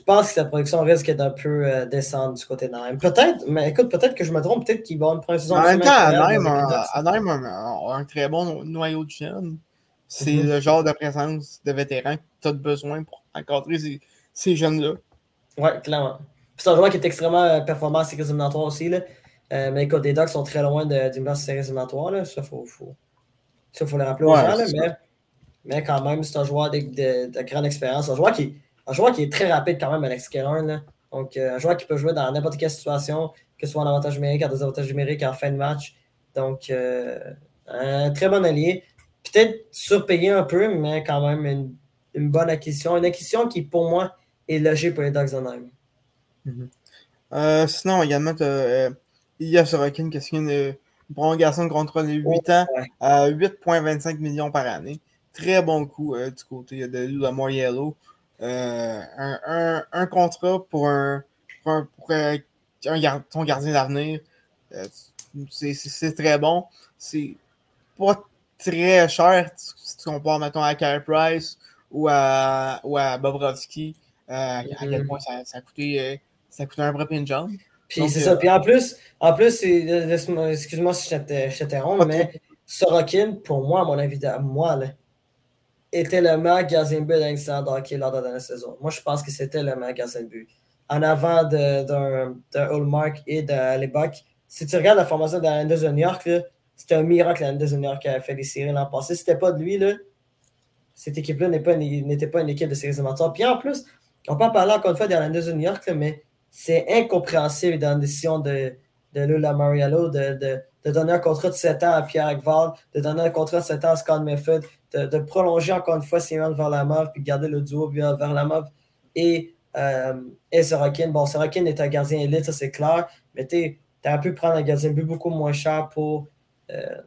Pense que sa production risque d'un peu descendre du côté de Nîmes. Peut-être, mais écoute, peut-être que je me trompe, peut-être qu'il va avoir une première saison. En même temps, Nîmes, a un, très bon noyau de jeunes. C'est mm-hmm. le genre de présence de vétérans que tu as besoin pour encadrer ces, ces jeunes-là. Ouais, clairement. C'est un joueur qui est extrêmement euh, performant en séries éliminatoires aussi. Là. Euh, mais écoute, les Ducks sont très loin de, série éliminatoire. Là. Ça, il faut, faut, faut le rappeler aux gens. Là, mais, mais, quand même, c'est un joueur de, de, grande expérience. Un joueur, qui, un joueur qui est très rapide quand même, Alex Keller. Donc, euh, un joueur qui peut jouer dans n'importe quelle situation, que ce soit en avantage numérique, en désavantage numérique, en fin de match. Donc, un très bon allié. Peut-être surpayé un peu, mais quand même une, une, bonne acquisition. Une acquisition qui, pour moi, est logique pour les Dogs mm sinon, également, il y a Sorokin qui a signé une prolongation de contrat de 8 ans à 8,25 millions par année. Très bon coup euh, du côté de Lamar Yellow. Euh, un, un, contrat pour un, pour un, pour un, ton gardien d'avenir. Euh, c'est très bon. C'est pas très cher si tu compares, mettons, à Carey Price ou à, ou à Bobrovski. à quel mm-hmm. point ça, ça, a coûté, ça a coûté un vrai pin job. Puis c'est ça. Euh, Puis en plus, en plus excuse-moi si je t'interromps, mais Sorokin, pour moi, à mon avis, à moi, là, était le de but d'un hockey lors de la dernière saison. Moi, je pense que c'était le de but. En avant d'un Hallmark et de si tu regardes la formation de l'Andes de New York, c'était un miracle l'Andes de New York qui a fait les séries l'an passé. C'était pas de lui, là, cette équipe-là n'était pas, une équipe de séries éliminatoires. Puis en plus, on peut en parler encore une fois des Islanders de New York, mais c'est incompréhensible dans la décision de, de Lula Mariello de, de, donner un contrat de 7 ans à Pierre Agval, de donner un contrat de 7 ans à Scott Mefford, de, prolonger encore une fois Simon Varlamov, puis garder le duo vers Varlamov et, euh, et Sorokin. Bon, Sorokin est un gardien élite, ça c'est clair, mais tu as pu prendre un gardien but beaucoup moins cher pour, euh,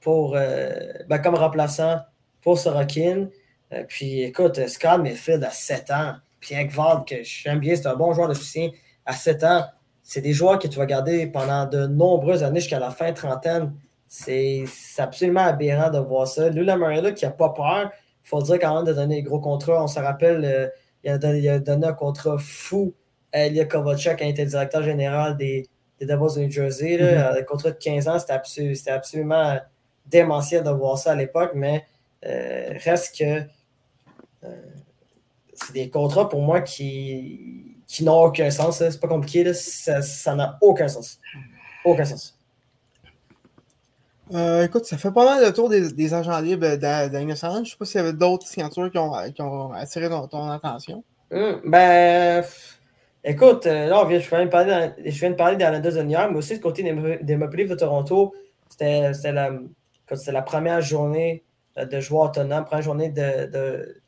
pour euh, ben, comme remplaçant pour Sorokin. Euh, puis écoute, Scott Mefford à 7 ans. Pierre Gvald, que j'aime bien, c'est un bon joueur de soutien à 7 ans. C'est des joueurs que tu vas garder pendant de nombreuses années jusqu'à la fin trentaine. C'est absolument aberrant de voir ça. Lula Morella qui n'a pas peur, il faut dire quand même de donner des gros contrats. On se rappelle, euh, il, a donné, un contrat fou à Elia Kovalchuk, qui était directeur général des, des Devils de New Jersey. Mm-hmm. Un contrat de 15 ans, c'était absolument démentiel de voir ça à l'époque, mais euh, reste que euh, c'est des contrats pour moi qui, qui n'ont aucun sens. C'est pas compliqué. Ça n'a aucun sens. Aucun sens. Euh, écoute, ça fait pas mal de tour des, agents libres d'Innocent. Je ne sais pas s'il y avait d'autres signatures qui ont, attiré ton, attention. Hum, ben, écoute, euh, là, je viens de parler, je viens de parler mais aussi du côté des, mobiliers de Toronto, c'était la, première journée de joueurs autonomes, première journée de,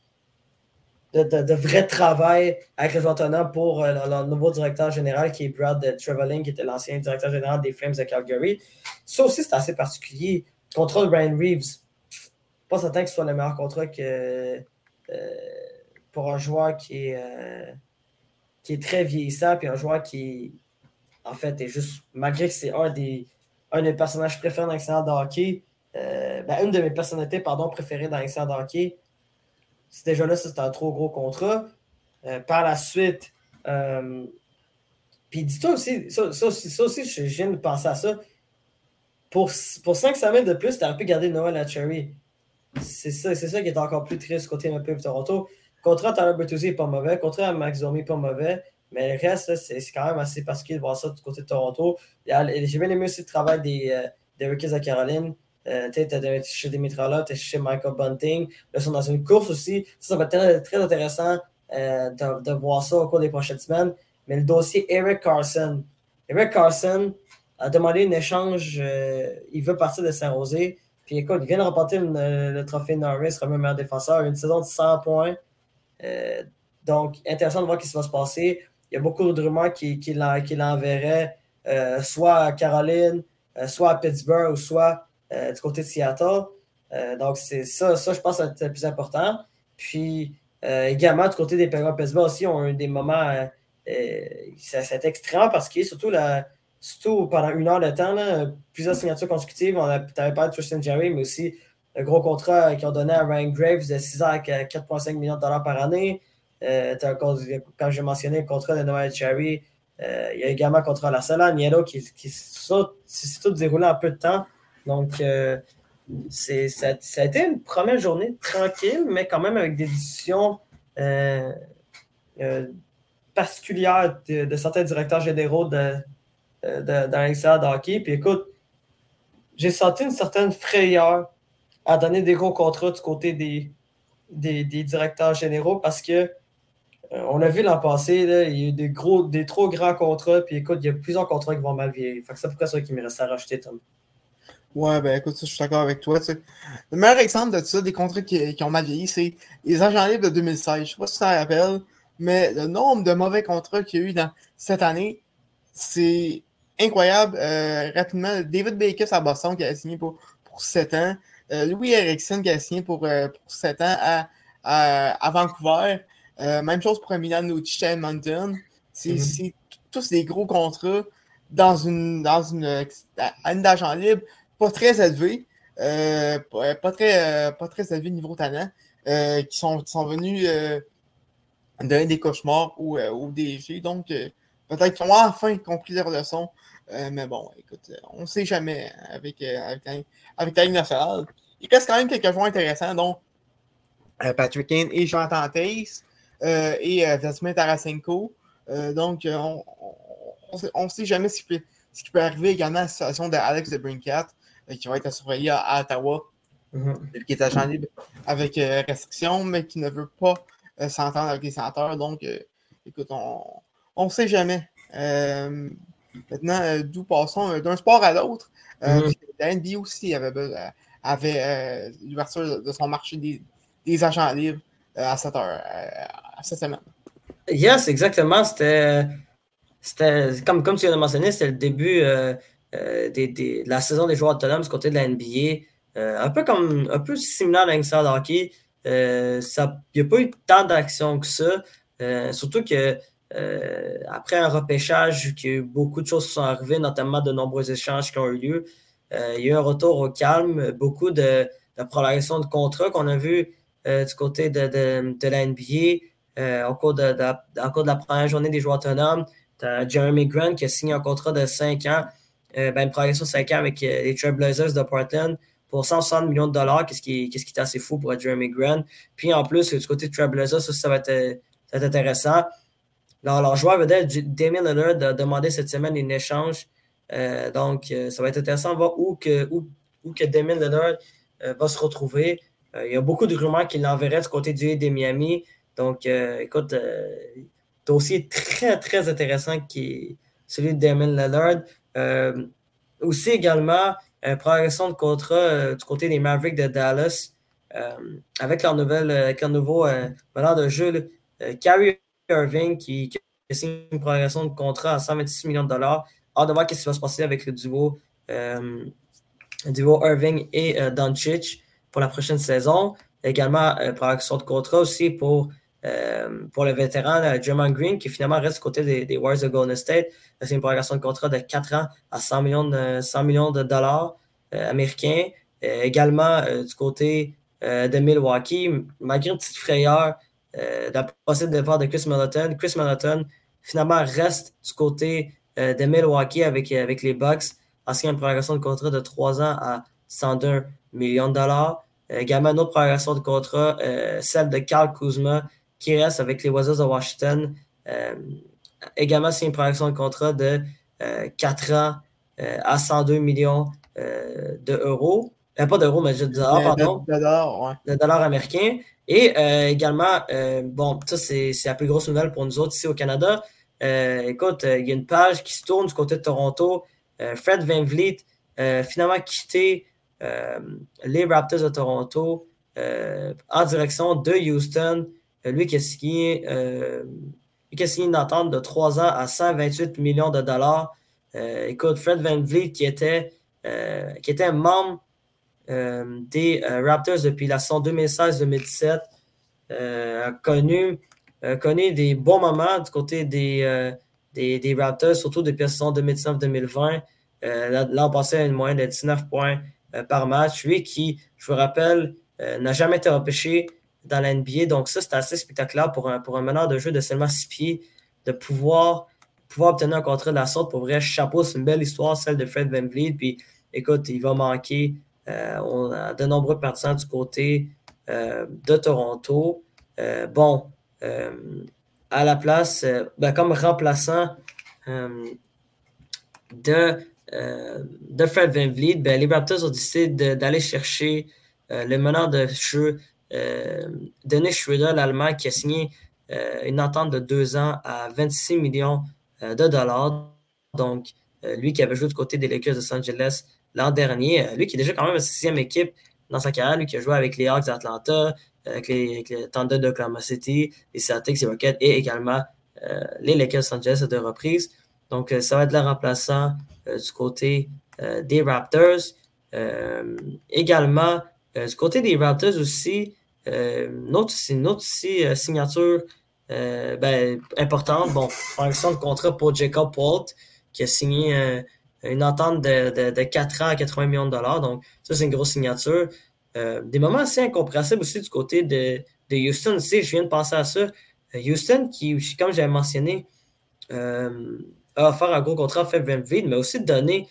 vrai travail avec les entendants pour euh, leur, nouveau directeur général qui est Brad Trevelin, qui était l'ancien directeur général des Flames de Calgary. Ça aussi, c'est assez particulier. Contrat de Brian Reeves. Pas certain que ce soit le meilleur contrat que, euh, pour un joueur qui est, euh, qui est très vieillissant, puis un joueur qui, en fait, est juste, malgré que c'est un des, un des personnages préférés dans l'excellent de hockey, ben, une de mes personnalités pardon, préférées dans l'excellent de hockey, déjà là, c'était un trop gros contrat. Euh, par la suite, euh, puis dis-toi aussi, ça, ça aussi, je viens de penser à ça. Pour, pour 500 000 de plus, tu aurais pu garder Noël à Cherry. C'est ça, c'est ça qui est encore plus triste côté de Toronto. Contrat à Tyler Bertuzzi n'est pas mauvais, contrat à Max Domi pas mauvais, mais le reste, c'est quand même assez particulier de voir ça du côté de Toronto. J'ai bien aimé aussi le travail des, euh, des à Caroline. Euh, tu es chez Dimitrov, tu chez Michael Bunting. Là, ils sont dans une course aussi. Ça, va être très, intéressant euh, de, voir ça au cours des prochaines semaines. Mais le dossier Eric Carson. Eric Carson a demandé un échange. Euh, il veut partir de Saint-Rosé. Puis écoute, il vient de remporter le, trophée Norris comme meilleur défenseur. Une saison de 100 points. donc, intéressant de voir ce qui va se passer. Il y a beaucoup de rumeurs qui, qui l'enverraient soit à Caroline, soit à Pittsburgh, ou soit euh, du côté de Seattle. Euh, donc, c'est ça, ça, je pense, c'est le plus important. Puis, euh, également, du côté des Penguins Pittsburgh aussi, ont eu des moments. c'est extrêmement particulier, surtout, la, surtout pendant une heure de temps, plusieurs signatures consécutives. On tu avais parlé de Tristan Jerry, mais aussi le gros contrat qu'ils ont donné à Ryan Graves de 6 ans à 4,5 millions de dollars par année. comme j'ai mentionné, le contrat de Noël Jerry. il y a également le contrat à la Salle, Nielo, qui, qui s'est tout déroulé en peu de temps. Donc, euh, ça, a été une première journée tranquille, mais quand même avec des décisions euh, euh, particulières de, certains directeurs généraux de, de, de hockey. Puis écoute, j'ai senti une certaine frayeur à donner des gros contrats du côté des, des, directeurs généraux parce que on a vu l'an passé, il y a eu des, gros, des trop grands contrats, puis écoute, il y a plusieurs contrats qui vont mal vieillir. Fait que c'est pourquoi ça qui me reste à rajouter, Tom. Ouais, ben écoute, je suis d'accord avec toi. Le meilleur exemple de ça, des contrats qui, ont mal vieilli, c'est les agents libres de 2016. Je sais pas si tu t'en rappelles, mais le nombre de mauvais contrats qu'il y a eu dans cette année, c'est incroyable. Euh, rapidement, David Baker à Boston qui a signé pour, pour 7 ans. Euh, Louis Erickson qui a signé pour, euh, pour 7 ans à, à, Vancouver. même chose pour Milan Nucci à Edmonton. C'est mm-hmm. tous des gros contrats dans une, dans une, une d'agent libre pas très élevés, euh, pas, très, euh, pas très élevés niveau talent, euh, qui, sont, sont venus donner des cauchemars ou, des jeux. Donc, peut-être qu'ils ont enfin compris leur leçon. mais bon, écoute, on ne sait jamais avec, avec, avec la. Il reste quand même quelques joueurs intéressants, dont Patrick Kane et Jonathan Tace et Vladimir Tarasenko. donc, on ne sait jamais ce qui, peut, ce qui, peut, arriver également à la situation d'Alex de Brinkat qui va être surveillé à, à Ottawa, mm-hmm. qui est agent libre avec euh, restriction, mais qui ne veut pas euh, s'entendre avec les sénateurs. Donc, euh, écoute, on ne sait jamais. maintenant, d'où passons d'un sport à l'autre. Mm-hmm. La NBA aussi avait, avait l'ouverture de son marché des, agents libres à cette heure, à cette semaine. Yes, exactement. C'était, comme, comme tu viens de mentionner, c'était le début euh, de la saison des joueurs autonomes du côté de la NBA. Euh, un peu comme un peu similaire à l'Inside Hockey. Euh, il n'y a pas eu tant d'action que ça. surtout que après un repêchage, eu beaucoup de choses sont arrivées, notamment de nombreux échanges qui ont eu lieu. il y a eu un retour au calme, beaucoup de, de prolongation de contrats qu'on a vu du côté de, de, la NBA au, cours de, cours de la première journée des joueurs autonomes. Jeremy Grant qui a signé un contrat de 5 ans euh, ben, une progression 5 ans avec euh, les Trailblazers de Portland pour 160 millions de dollars, qu'est-ce qui, qui, est assez fou pour Jeremy Grant. Puis en plus, du côté de Trailblazers, ça, ça, va être, intéressant. Alors, leur joueur vedette, Damien Lillard, a demandé cette semaine un échange. Euh, donc, ça va être intéressant de voir où que, où, que Damien Lillard va se retrouver. il y a beaucoup de rumeurs qu'il l'enverrait du côté du de Miami. Donc, écoute, dossier très, très intéressant qui celui de Damien Lillard. Euh, aussi également, une progression de contrat euh, du côté des Mavericks de Dallas euh, avec leur, nouvelle, avec leur nouveau meneur de jeu, Kyrie Irving, qui, a signé une progression de contrat à 126 millions de dollars. Hâte de voir ce qui va se passer avec le duo, duo Irving et Doncic pour la prochaine saison. Également, progression de contrat aussi pour euh, pour le vétéran euh, Green, qui finalement reste du côté des, des Warriors de Golden State. C'est une prolongation de contrat de 4 ans à 100 millions de, 100 millions de dollars euh, américains. Également, du côté de Milwaukee, malgré une petite frayeur de la possible départ de Chris Middleton, Chris Middleton finalement reste du côté de Milwaukee avec, avec les Bucks signant une prolongation de contrat de 3 ans à 102 millions de dollars. également, une autre prolongation de contrat, celle de Carl Kuzma, qui reste avec les Wizards de Washington. Euh, également, c'est une projection de contrat de 4 euh, ans euh, à 102 millions d'euros. pas d'euros, mais de dollars, pardon. De dollars, ouais. De dollars américains. Et également, bon, ça, c'est la plus grosse nouvelle pour nous autres ici au Canada. écoute, il y a une page qui se tourne du côté de Toronto. Fred Van Vliet finalement quitté les Raptors de Toronto en direction de Houston. Euh, lui euh, qui a signé une entente de 3 ans à 128 millions de dollars. Euh, écoute, Fred Van Vliet, qui était, qui était membre des Raptors depuis la saison 2016-2017, a connu, connu des bons moments du côté des, des, Raptors, surtout depuis la saison 2019-2020. L'an passé, à une moyenne de 19 points par match. Lui qui, je vous rappelle, n'a jamais été repêché dans la NBA. Donc, ça, c'est assez spectaculaire pour un, pour meneur de jeu de seulement 6 pieds, de pouvoir, obtenir un contrat de la sorte. Pour vrai, chapeau, c'est une belle histoire, celle de Fred Van Vliet. Puis, écoute, il va manquer euh, on a de nombreux partisans du côté euh, de Toronto. Euh, bon, à la place, ben, comme remplaçant de, de Fred Van Vliet, ben, les Raptors ont décidé d'aller chercher le meneur de jeu Dennis Schröder, l'Allemand, qui a signé euh, une entente de deux ans à 26 millions euh, de dollars. Donc, lui qui avait joué du côté des Lakers de Los Angeles l'an dernier. lui qui est déjà quand même une sixième équipe dans sa carrière, lui qui a joué avec les Hawks d'Atlanta, avec les, avec Thunder d'Oklahoma City, les Celtics, les Rockets et également les Lakers Los Angeles à deux reprises. Donc, ça va être le remplaçant du côté des Raptors. également, du côté des Raptors aussi, une autre, une autre signature euh, ben, importante. Bon, exemple, le contrat pour Jacob Walt, qui a signé euh, une entente de, de, 4 ans à 80 millions de dollars. Donc, ça, c'est une grosse signature. Euh, des moments assez incompréhensibles aussi du côté de, de Houston. je viens de penser à ça. Houston, qui, comme j'avais mentionné, a offert un gros contrat à Feb mais aussi donné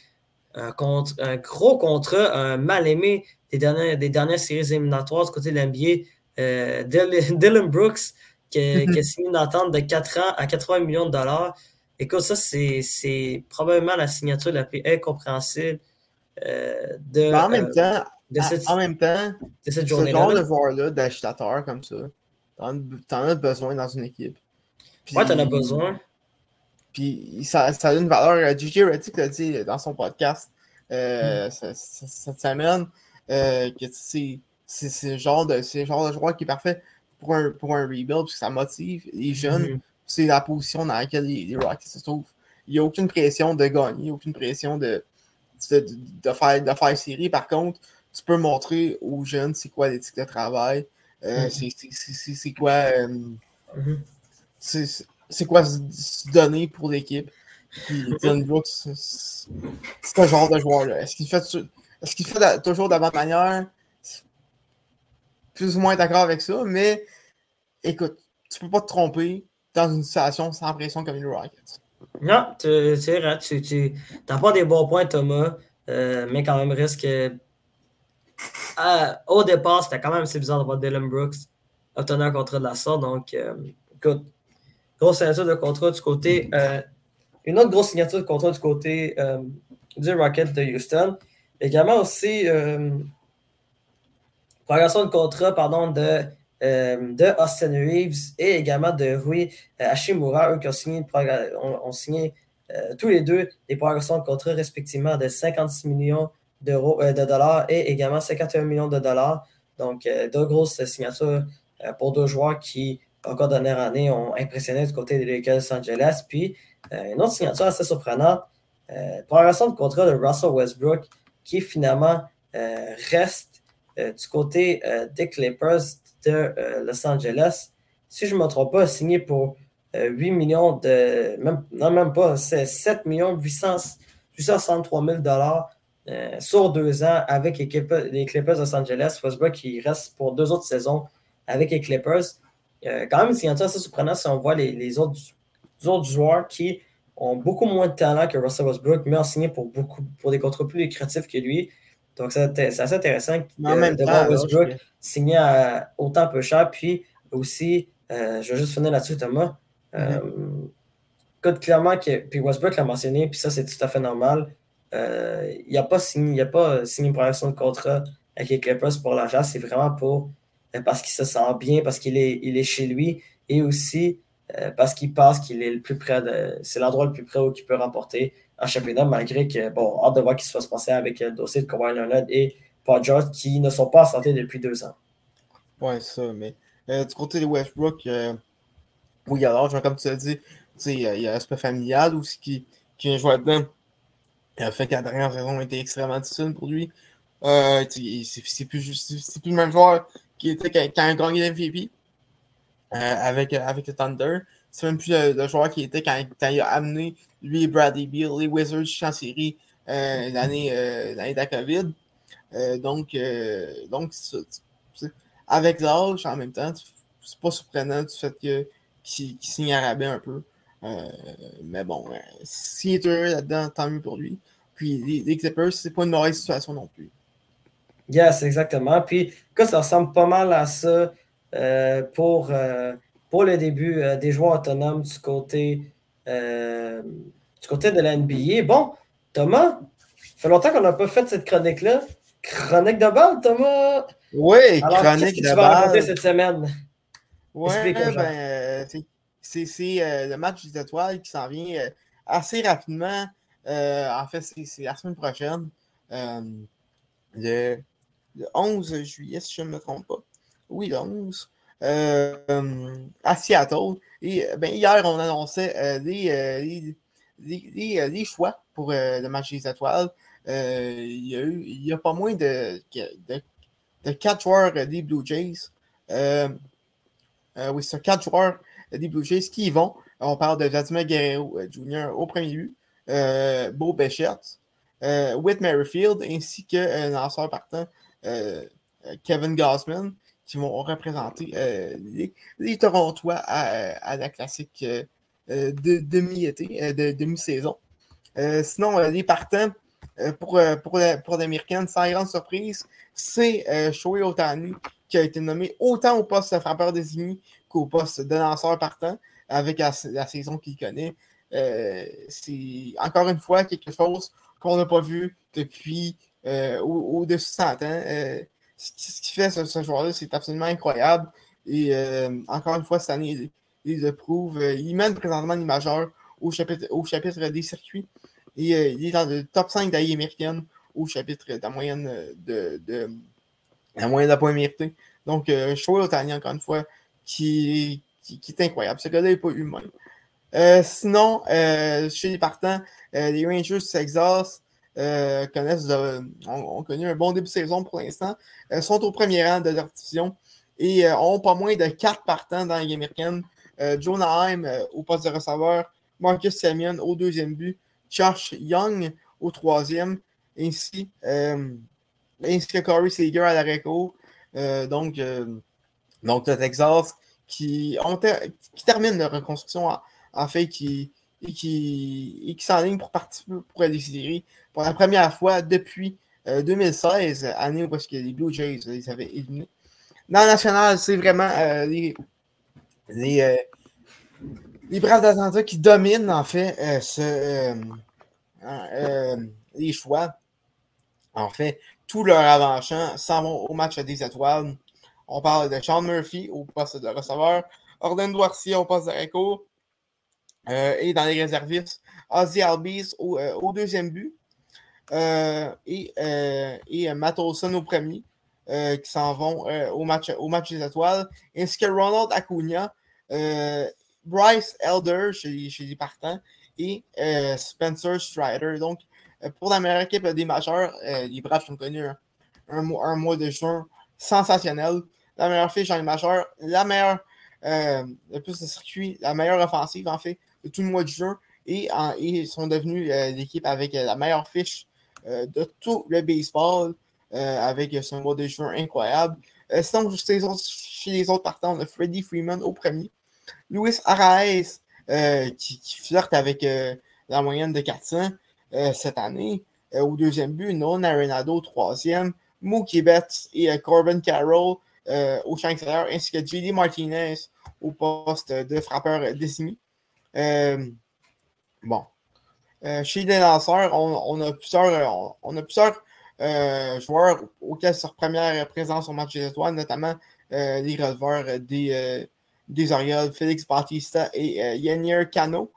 un, un gros contrat un mal aimé des dernières, des dernières séries éliminatoires du côté de l'NBA, (laughs) Dylan Brooks, qui a, signé une attente de 4 ans à 80 millions de dollars. Écoute, ça, c'est probablement la signature la plus incompréhensible euh, de, en même euh, temps, de cette, en même temps, de cette journée-là. Ce genre de voir-là, d'agitateur comme ça, t'en as besoin dans une équipe. Puis, ouais, t'en as besoin. Puis ça, ça a une valeur. DJ euh, Reddick l'a dit dans son podcast euh, mm. cette semaine que c'est ce genre de genre de joueur qui est parfait pour un, pour un rebuild, parce que ça motive les jeunes. Mhm. C'est la position dans laquelle les, Rockets se trouvent. Il n'y a aucune pression de gagner, aucune pression de, de, faire, de faire série. Par contre, tu peux montrer aux jeunes c'est quoi l'éthique de travail, euh, mhm. c'est quoi. Euh. C'est quoi se donner pour l'équipe? Dylan Brooks, c'est un genre de joueur-là. Est-ce qu'il fait, est fait toujours de la bonne manière? plus ou moins d'accord avec ça, mais écoute, tu peux pas te tromper dans une situation sans pression comme une Rockets. Non, c'est vrai. Tu n'as pas des bons points, Thomas, euh, mais quand même, risque. au départ, c'était quand même assez bizarre de voir Dylan Brooks obtenir un contrat de la sorte. Donc, euh, écoute, grosse signature de contrat du côté. Euh, une autre grosse signature de contrat du côté du Rocket de Houston. Également aussi prolongation de contrat pardon, de, euh, de Austin Reeves et également de Rui euh, Hashimura, eux qui ont signé, ont, signé euh, tous les deux des prolongations de contrat respectivement de 56 millions de dollars et également 51 millions de dollars. Donc, deux grosses signatures pour deux joueurs qui, encore dernière année, ont impressionné du côté des Lakers Los Angeles. Puis, une autre signature assez surprenante, prolongation de contrat de Russell Westbrook qui finalement reste euh, du côté euh, des Clippers de euh, Los Angeles, si je ne me trompe pas, signé pour 8 millions de. Même, non, même pas, c'est 7 millions 863 000 dollars sur deux ans avec les Clippers, de Los Angeles. Westbrook qui reste pour deux autres saisons avec les Clippers. Quand même, c'est assez surprenant si on voit les, autres, autres, joueurs qui ont beaucoup moins de talent que Russell Westbrook, mais ont signé pour, beaucoup, pour des contrats plus lucratifs que lui. Donc, c'est assez intéressant de, voir Westbrook signer à autant peu cher. Puis aussi, euh, je vais juste finir là-dessus, Thomas. Mm clairement, que, puis Westbrook l'a mentionné, puis ça, c'est tout à fait normal. Euh, il n'a pas signé, il a pas signé une progression de contrat avec les Clippers pour l'argent. C'est vraiment pour parce qu'il se sent bien, parce qu'il est, il est chez lui et aussi parce qu'il pense qu'il est le plus près de. C'est l'endroit le plus près où il peut remporter en championnat, malgré que, bon, hâte de voir qu'il se se passer avec le dossier de Kawhi Leonard et George qui ne sont pas en santé depuis deux ans. Ouais, ça, mais euh, du côté de Westbrook, euh, oui, alors, comme tu as dit, il y a l'aspect familial aussi qui, qui vient jouer dedans. Il a fait que la dernière saison a été extrêmement difficile pour lui. Euh, c'est plus, plus le même joueur qui était quand, il a gagné l'MVP avec, avec le Thunder. C'est même plus le, joueur qui était quand, il a amené lui et Bradley Beal, les Wizards en série euh, l'année euh, de la COVID. Euh, donc, donc avec l'âge, en même temps, c'est pas surprenant du fait qu'il signe à rabais un peu. mais bon, s'il est heureux là-dedans, tant mieux pour lui. Puis les, les Clippers, c'est pas une mauvaise situation non plus. Yes, exactement. Puis, ça ressemble pas mal à ça pour pour le début euh, des joueurs autonomes du côté, euh, du côté de la NBA. Bon, Thomas, ça fait longtemps qu'on n'a pas fait cette chronique-là. Chronique de balle, Thomas! Oui, chronique de balle. Tu vas cette semaine? Oui, ben, c'est euh, le match des étoiles qui s'en vient assez rapidement. en fait, c'est la semaine prochaine. le, 11 juillet, si je ne me trompe pas. Oui, le 11. à Seattle. Et ben, hier, on annonçait les, les, choix pour le match des étoiles. il, y a a pas moins de, de, 4 joueurs des Blue Jays. oui, c'est quatre joueurs des Blue Jays qui y vont. On parle de Vladimir Guerrero euh, Jr. au premier but, euh, Beau euh, Whit Merrifield, ainsi que lanceur partant, Kevin Gossman, qui vont représenter les, les, Torontois à, la classique de demi-été, de demi-saison. sinon, les partants pour, pour, pour l'Américaine, sans grande surprise, c'est Shoei Otani qui a été nommé autant au poste de frappeur désigné qu'au poste de lanceur partant avec la, saison qu'il connaît. Euh, c'est encore une fois quelque chose qu'on n'a pas vu depuis euh, au-dessus de 100 ans. Euh, ce qui fait ce, joueur-là, c'est absolument incroyable. Et encore une fois, cette année, il, le prouve. il mène présentement les majeurs au chapitre, au des circuits. Et il est dans le top 5 d'AI américaine au chapitre de la moyenne de, la moyenne de points mérités. Donc, je Shoei Otani, encore une fois, qui, qui, est incroyable. Ce gars-là n'est pas humain. Euh, sinon, euh, chez les partants, euh, les Rangers du Texas connaissent, ont, connu un bon début de saison pour l'instant, sont au premier rang de leur division et ont pas moins de quatre partants dans la Ligue américaine. Jonah Heim au poste de receveur, Marcus Simeon au deuxième but, Josh Young au troisième, ainsi, ainsi que Corey Seager à la réco. donc, donc, le Texas qui, qui termine leur reconstruction en, fait, qui, et qui, qui s'enligne pour participer pour les séries pour la première fois depuis 2016, euh, année où que les Blue Jays les avaient éliminés. Dans le national, c'est vraiment euh, les, les, euh, les Braves d'Atlanta qui dominent en fait ce, les choix. En fait, tout leur avant-champ s'en vont au match des étoiles. On parle de Sean Murphy au poste de receveur, Orlando Garcia au poste de réco, euh, et dans les réservistes, Ozzy Albies au, deuxième but, et, et Matt Olson au premier, qui s'en vont au, match, au match des étoiles, ainsi que Ronald Acuna, Bryce Elder chez, les partants, et Spencer Strider. Donc, pour la meilleure équipe des majeurs, les Braves ont connu un, un mois de juin sensationnel la meilleure fiche dans les majeurs, la meilleure, euh, le plus de circuits, la meilleure offensive, en fait, de tout le mois de juin. Et, ils sont devenus euh, l'équipe avec euh, la meilleure fiche de tout le baseball, avec ce mois de juin incroyable. sinon, chez les, autres, chez les autres partants, on a Freddie Freeman au premier. Luis Arraez, qui, flirte avec la moyenne de 400 cette année. au deuxième but, Non Arenado au troisième. Mookie Betts et Corbin Carroll euh, au champ extérieur, ainsi que JD Martinez au poste de frappeur désigné. Euh, bon. Euh, chez les lanceurs, on, a plusieurs, a plusieurs joueurs auxquels sur première présence au match des étoiles, notamment les releveurs des, Orioles, Félix Batista et Yannier Cano,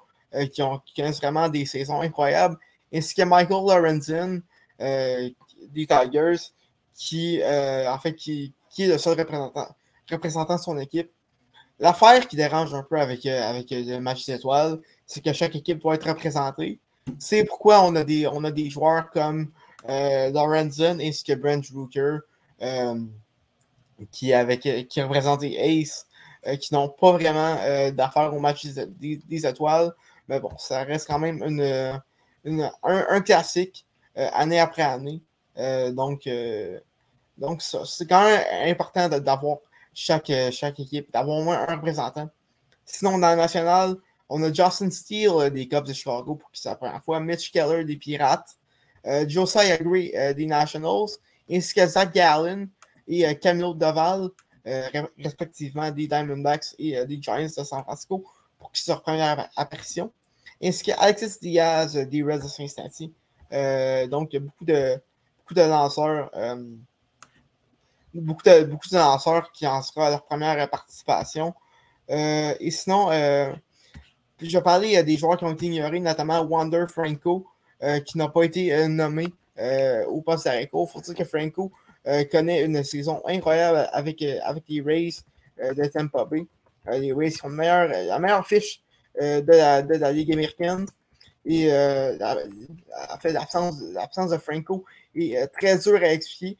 qui, ont, connaissent vraiment des saisons incroyables, ainsi que Michael Lorenzen des Tigers, qui, en fait, qui, est le seul représentant, de son équipe. L'affaire qui dérange un peu avec, euh, avec euh, le match des étoiles, c'est que chaque équipe doit être représentée. C'est pourquoi on a des, on a des joueurs comme euh, Lorenzen ainsi que Brent Rooker euh, qui, avec, qui représentent les Ace, qui n'ont pas vraiment d'affaires au match des, étoiles. Mais bon, ça reste quand même une, un, classique année après année. donc, donc, c'est quand même important d'avoir chaque, chaque équipe, d'avoir au moins un représentant. Sinon, dans le national, on a Justin Steele euh, des Cubs de Chicago pour qui c'est la première fois, Mitch Keller des Pirates, euh, Josiah Gray euh, des Nationals, ainsi que Zach Gallen et Camilo Doval, respectivement des Diamondbacks et des Giants de San Francisco, pour qui c'est leur première apparition, ainsi que Alexis Diaz des Reds de Cincinnati. donc, il y a beaucoup de, beaucoup de lanceurs beaucoup de, beaucoup de lanceurs qui en sera leur première participation. Et sinon, je vais parler des joueurs qui ont été ignorés, notamment Wander Franco, euh, qui n'a pas été nommé au poste d'Areco. Il faut dire que Franco connaît une saison incroyable avec, les Rays de Tampa Bay. les Rays qui la meilleure fiche de la, de, Ligue américaine. Et en fait, l'absence de Franco est très dur à expliquer.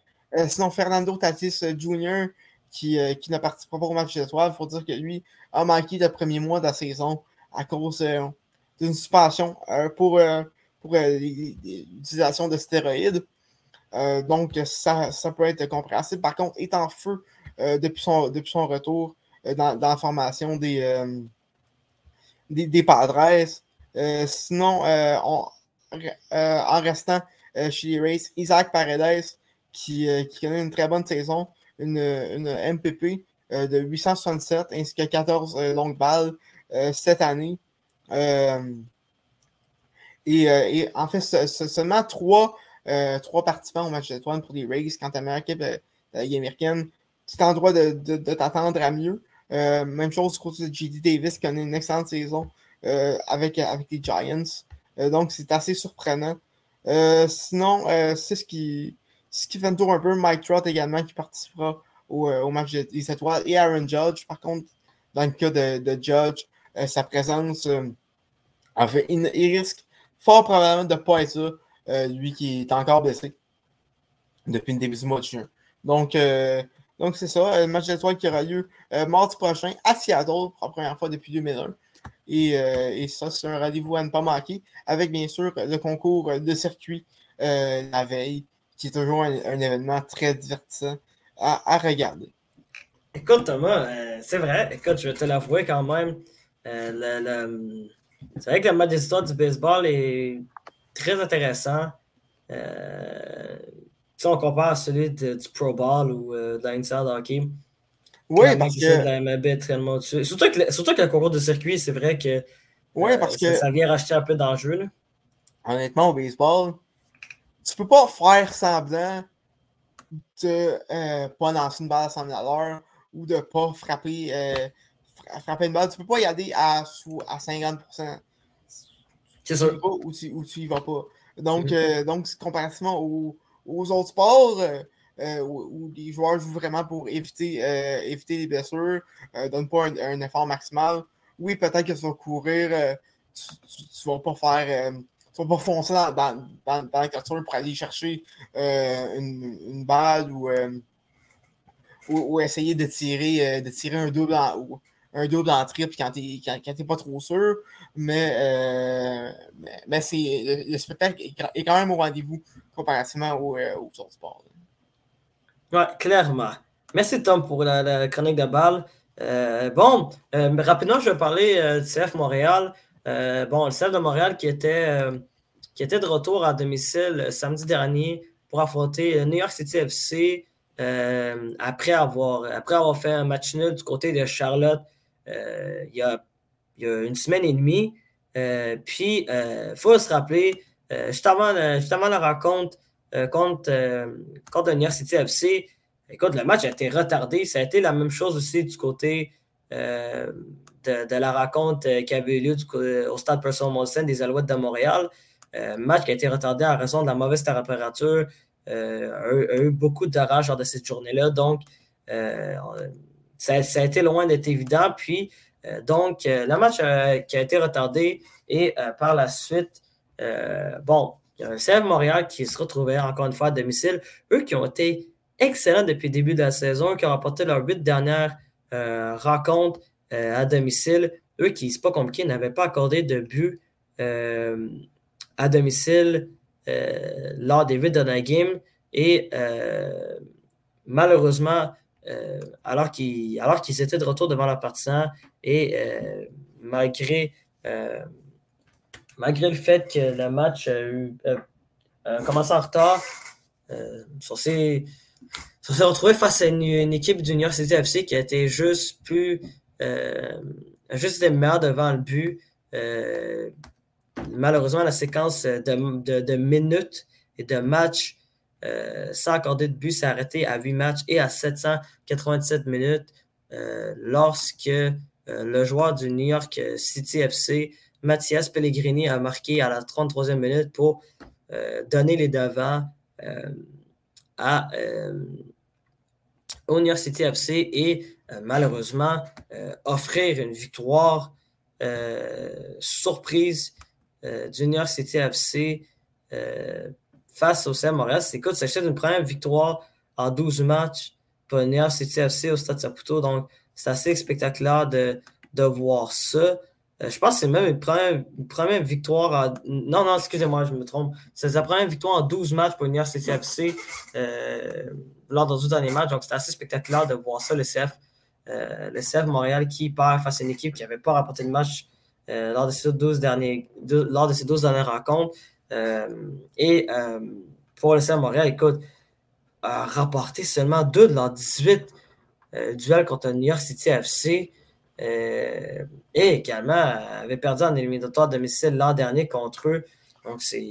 sinon, Fernando Tatis Jr., qui, qui ne pas au match d'étoiles, il faut dire que lui a manqué le premier mois de la saison à cause d'une suspension pour, pour l'utilisation de stéroïdes. donc, ça, ça, peut être compréhensible. Par contre, est en feu depuis, son, depuis son retour dans, dans, la formation des, des, des, Padres. sinon, en restant chez les Rays, Isaac Paredes, qui, qui connaît une très bonne saison, une, une MPP de 867 ainsi que 14 longues balles cette année. Et, en fait, seulement trois, trois participants au match d'étoiles pour les Rays quand tu meilleure équipe de américaine. Tu es en droit de, de, de t'attendre à mieux. même chose du côté de JD Davis qui a une excellente saison avec, avec les Giants. donc, c'est assez surprenant. sinon, c'est ce qui, ce qui fait un tour un peu. Mike Trout également qui participera au, au match des étoiles. Et Aaron Judge, par contre, dans le cas de, de Judge, sa présence, en fait, il, risque fort probablement de ne pas être là, euh, lui qui est encore blessé depuis le début du mois de juin. Donc, euh, donc c'est ça, le match d'étoiles qui aura lieu euh, mardi prochain à Seattle pour la première fois depuis 2001. Et, et ça, c'est un rendez-vous à ne pas manquer, avec bien sûr le concours de circuit la veille, qui est toujours un, événement très divertissant à, regarder. Écoute, Thomas, c'est vrai, écoute, je vais te l'avouer quand même. Le, c'est vrai que le match d'histoire du baseball est très intéressant. Euh, si on compare à celui du Pro Ball ou euh, de l'Inside Hockey. Oui, parce que. La MLB tellement dessus. Surtout, que, surtout que le concours de circuit, c'est vrai que. Oui, parce ça, que. Ça vient racheter un peu d'enjeu. Honnêtement, au baseball, tu peux pas faire semblant de euh, pas lancer une balle à 100 000 ou de pas frapper euh, frapper une balle, tu peux pas y aller à, à 50%. C'est sûr. Ou tu, ou tu y vas pas. Donc, mm-hmm. euh, donc comparativement aux, aux autres sports euh, euh, où, les joueurs jouent vraiment pour éviter, éviter les blessures, ne donnent pas un, effort maximal, oui, peut-être que tu vas courir, tu, tu, vas pas faire. tu vas pas foncer dans, dans, dans, la capture pour aller chercher une, une, balle ou, ou, essayer de tirer, de tirer un double en, un double en triple quand tu n'es pas trop sûr. Mais, euh, mais, c'est, le, spectacle est, quand même au rendez-vous comparativement aux, euh, autres sports. Clairement. Merci Tom pour la, chronique de balle. Euh, bon, rapidement, je vais parler du CF Montréal. bon, le CF de Montréal qui était, qui était de retour à domicile samedi dernier pour affronter New York City FC après, avoir, après avoir fait un match nul du côté de Charlotte euh, il y, a, une semaine et demie. Euh, puis, il euh, faut se rappeler, juste avant, la rencontre contre, contre le New York City FC, écoute, le match a été retardé. Ça a été la même chose aussi du côté de, la rencontre qui avait eu lieu au stade Person Molson des Alouettes de Montréal. match qui a été retardé en raison de la mauvaise température. a, eu beaucoup d'orage lors de cette journée-là. Donc, ça, a été loin d'être évident. Puis, euh, donc, euh, le match euh, qui a été retardé et par la suite, bon, il y a un Montréal qui se retrouvait encore une fois à domicile. Eux qui ont été excellents depuis le début de la saison, qui ont remporté leur huit dernières rencontres à domicile. Eux qui, c'est pas compliqué, n'avaient pas accordé de but à domicile lors des huit dernières games. Et malheureusement, euh, alors qu'ils étaient de retour devant leurs partisans et euh, malgré, euh, malgré le fait que le match a, commencé en retard, on s'est retrouvé face à une, équipe du New York City FC qui a été juste plus juste été meilleure devant le but. malheureusement, la séquence de, de minutes et de matchs euh, sans accorder de but, s'est arrêté à 8 matchs et à 787 minutes euh, lorsque euh, le joueur du New York City FC, Mathias Pellegrini, a marqué à la 33e minute pour donner les devants à, au New York City FC et malheureusement offrir une victoire surprise du New York City FC face au CM Montréal. Écoute, c'est une première victoire en 12 matchs pour le New au Stade Saputo. Donc, c'est assez spectaculaire de, de voir ça. Euh, je pense que c'est même une première, victoire. Non, non, excusez-moi, je me trompe. C'est sa première victoire en 12 matchs pour l'Université CFC euh, lors de 12 derniers matchs. Donc, c'est assez spectaculaire de voir ça, le CF. Euh, le CF Montréal qui perd face à une équipe qui n'avait pas rapporté de match lors, de ces 12 derniers, lors de ces 12 dernières rencontres. Et pour le CF Montréal, écoute, a rapporté seulement 2 de leurs 18 duels contre le New York City FC. Euh, et également avait perdu en éliminatoire domicile l'an dernier contre eux. Donc, c'est.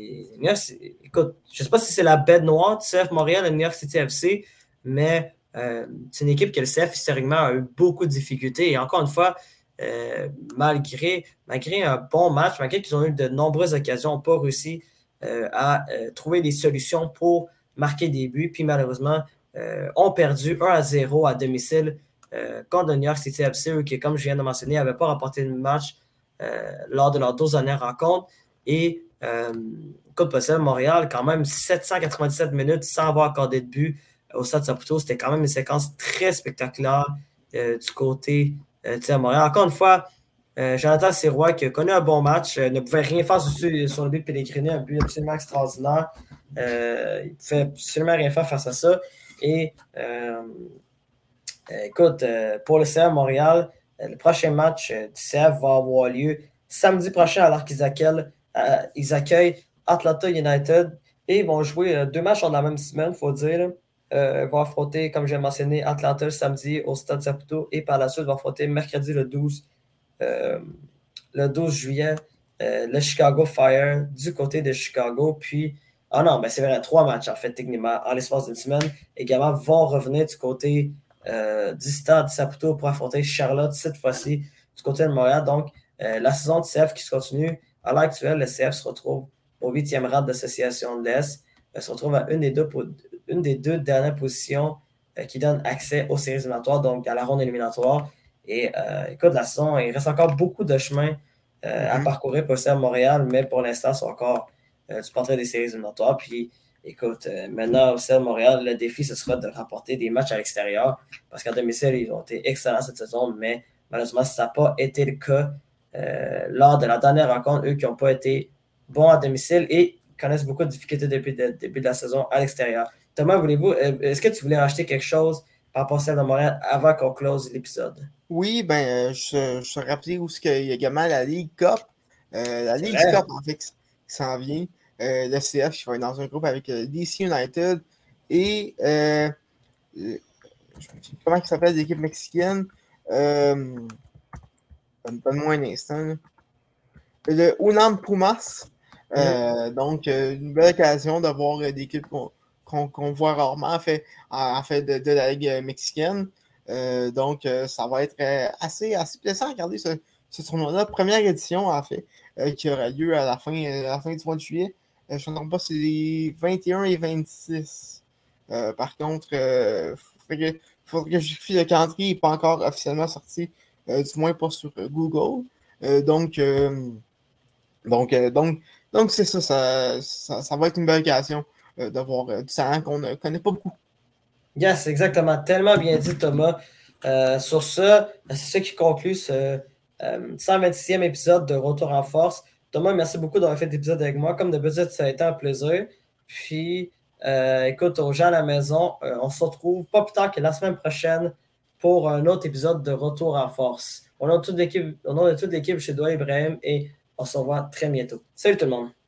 Écoute, je ne sais pas si c'est la bête noire du CF Montréal, le New York City FC, mais euh, c'est une équipe que le CF historiquement a eu beaucoup de difficultés. Et encore une fois, euh, malgré, un bon match, malgré qu'ils ont eu de nombreuses occasions, n'ont pas réussi à trouver des solutions pour marquer des buts. Puis malheureusement, ont perdu 1 à 0 à domicile euh, contre le New York City FC, qui, comme je viens de mentionner, n'avait pas remporté de match euh, lors de leurs 12 dernières rencontres. Et euh, contre possède Montréal, quand même 797 minutes sans avoir accordé de but au Stade Saputo. C'était quand même une séquence très spectaculaire du côté de Montréal. Encore une fois, Jonathan Sirois, qui a connu un bon match, ne pouvait rien faire sur, le but de Pellegrini, un but absolument extraordinaire. il ne pouvait absolument rien faire face à ça. Et euh, écoute, euh, pour le CF Montréal, euh, le prochain match du CF va avoir lieu samedi prochain alors qu'ils accueillent, accueillent Atlanta United et ils vont jouer deux matchs dans la même semaine, il faut dire. Ils vont affronter, comme j'ai mentionné, Atlanta samedi au Stade Saputo et par la suite, vont affronter mercredi le 12, le 12 juillet le Chicago Fire du côté de Chicago. Puis, ah non, ben c'est vrai, trois matchs en fait, techniquement, en l'espace d'une semaine. Également, vont revenir du côté euh, du stade Saputo pour affronter Charlotte cette fois-ci du côté de Montréal. Donc, euh, la saison de CF qui se continue. À l'heure actuelle, le CF se retrouve au huitième rang d'association de l'Est. Se retrouve à une des deux, une des deux dernières positions euh, qui donne accès aux séries éliminatoires, donc à la ronde éliminatoire. Et écoute, la saison, il reste encore beaucoup de chemin à mm-hmm. parcourir pour CF Montréal, mais pour l'instant, c'est encore du portrait des séries éliminatoires. Puis Écoute, euh, maintenant au Montréal, le défi, ce sera de rapporter des matchs à l'extérieur parce qu'à domicile, ils ont été excellents cette saison, mais malheureusement, ça n'a pas été le cas euh, lors de la dernière rencontre. Eux qui n'ont pas été bons à domicile et connaissent beaucoup de difficultés depuis le début de la saison à l'extérieur. Thomas, voulez-vous, euh, est-ce que tu voulais racheter quelque chose par rapport à de Montréal avant qu'on close l'épisode? Oui, ben, je, je te rappelais où il y a également la Ligue Cup. la Ligue Cup, en fait, qui s'en vient. Euh, le CF qui va être dans un groupe avec euh, DC United et euh, comment ça s'appelle l'équipe mexicaine? Donne-moi un instant. Le Unam Pumas. donc, une belle occasion d'avoir des qu'on voit rarement en fait, de, la Ligue mexicaine. donc, ça va être assez, assez plaisant à regarder ce, ce tournoi-là. Première édition, en fait, qui aura lieu à la fin, à la fin du mois de juillet. Euh, je ne me trompe pas, c'est les 21 et 26. Euh, par contre, il euh, faudrait, que, je vérifie le calendrier n'est pas encore officiellement sorti, du moins pas sur Google. donc, donc, donc, donc c'est ça ça, va être une belle occasion d'avoir du talent qu'on ne connaît pas beaucoup. Yes, exactement. Tellement bien dit, Thomas. sur ça, c'est ça qui conclut ce 126e épisode de Retour en force. Thomas, merci beaucoup d'avoir fait l'épisode avec moi. Comme d'habitude, ça a été un plaisir. Puis, euh, écoute, aux gens à la maison, euh, on se retrouve pas plus tard que la semaine prochaine pour un autre épisode de Retour en force. On a toute l'équipe, toute l'équipe chez Doha Ibrahim et on se revoit très bientôt. Salut tout le monde!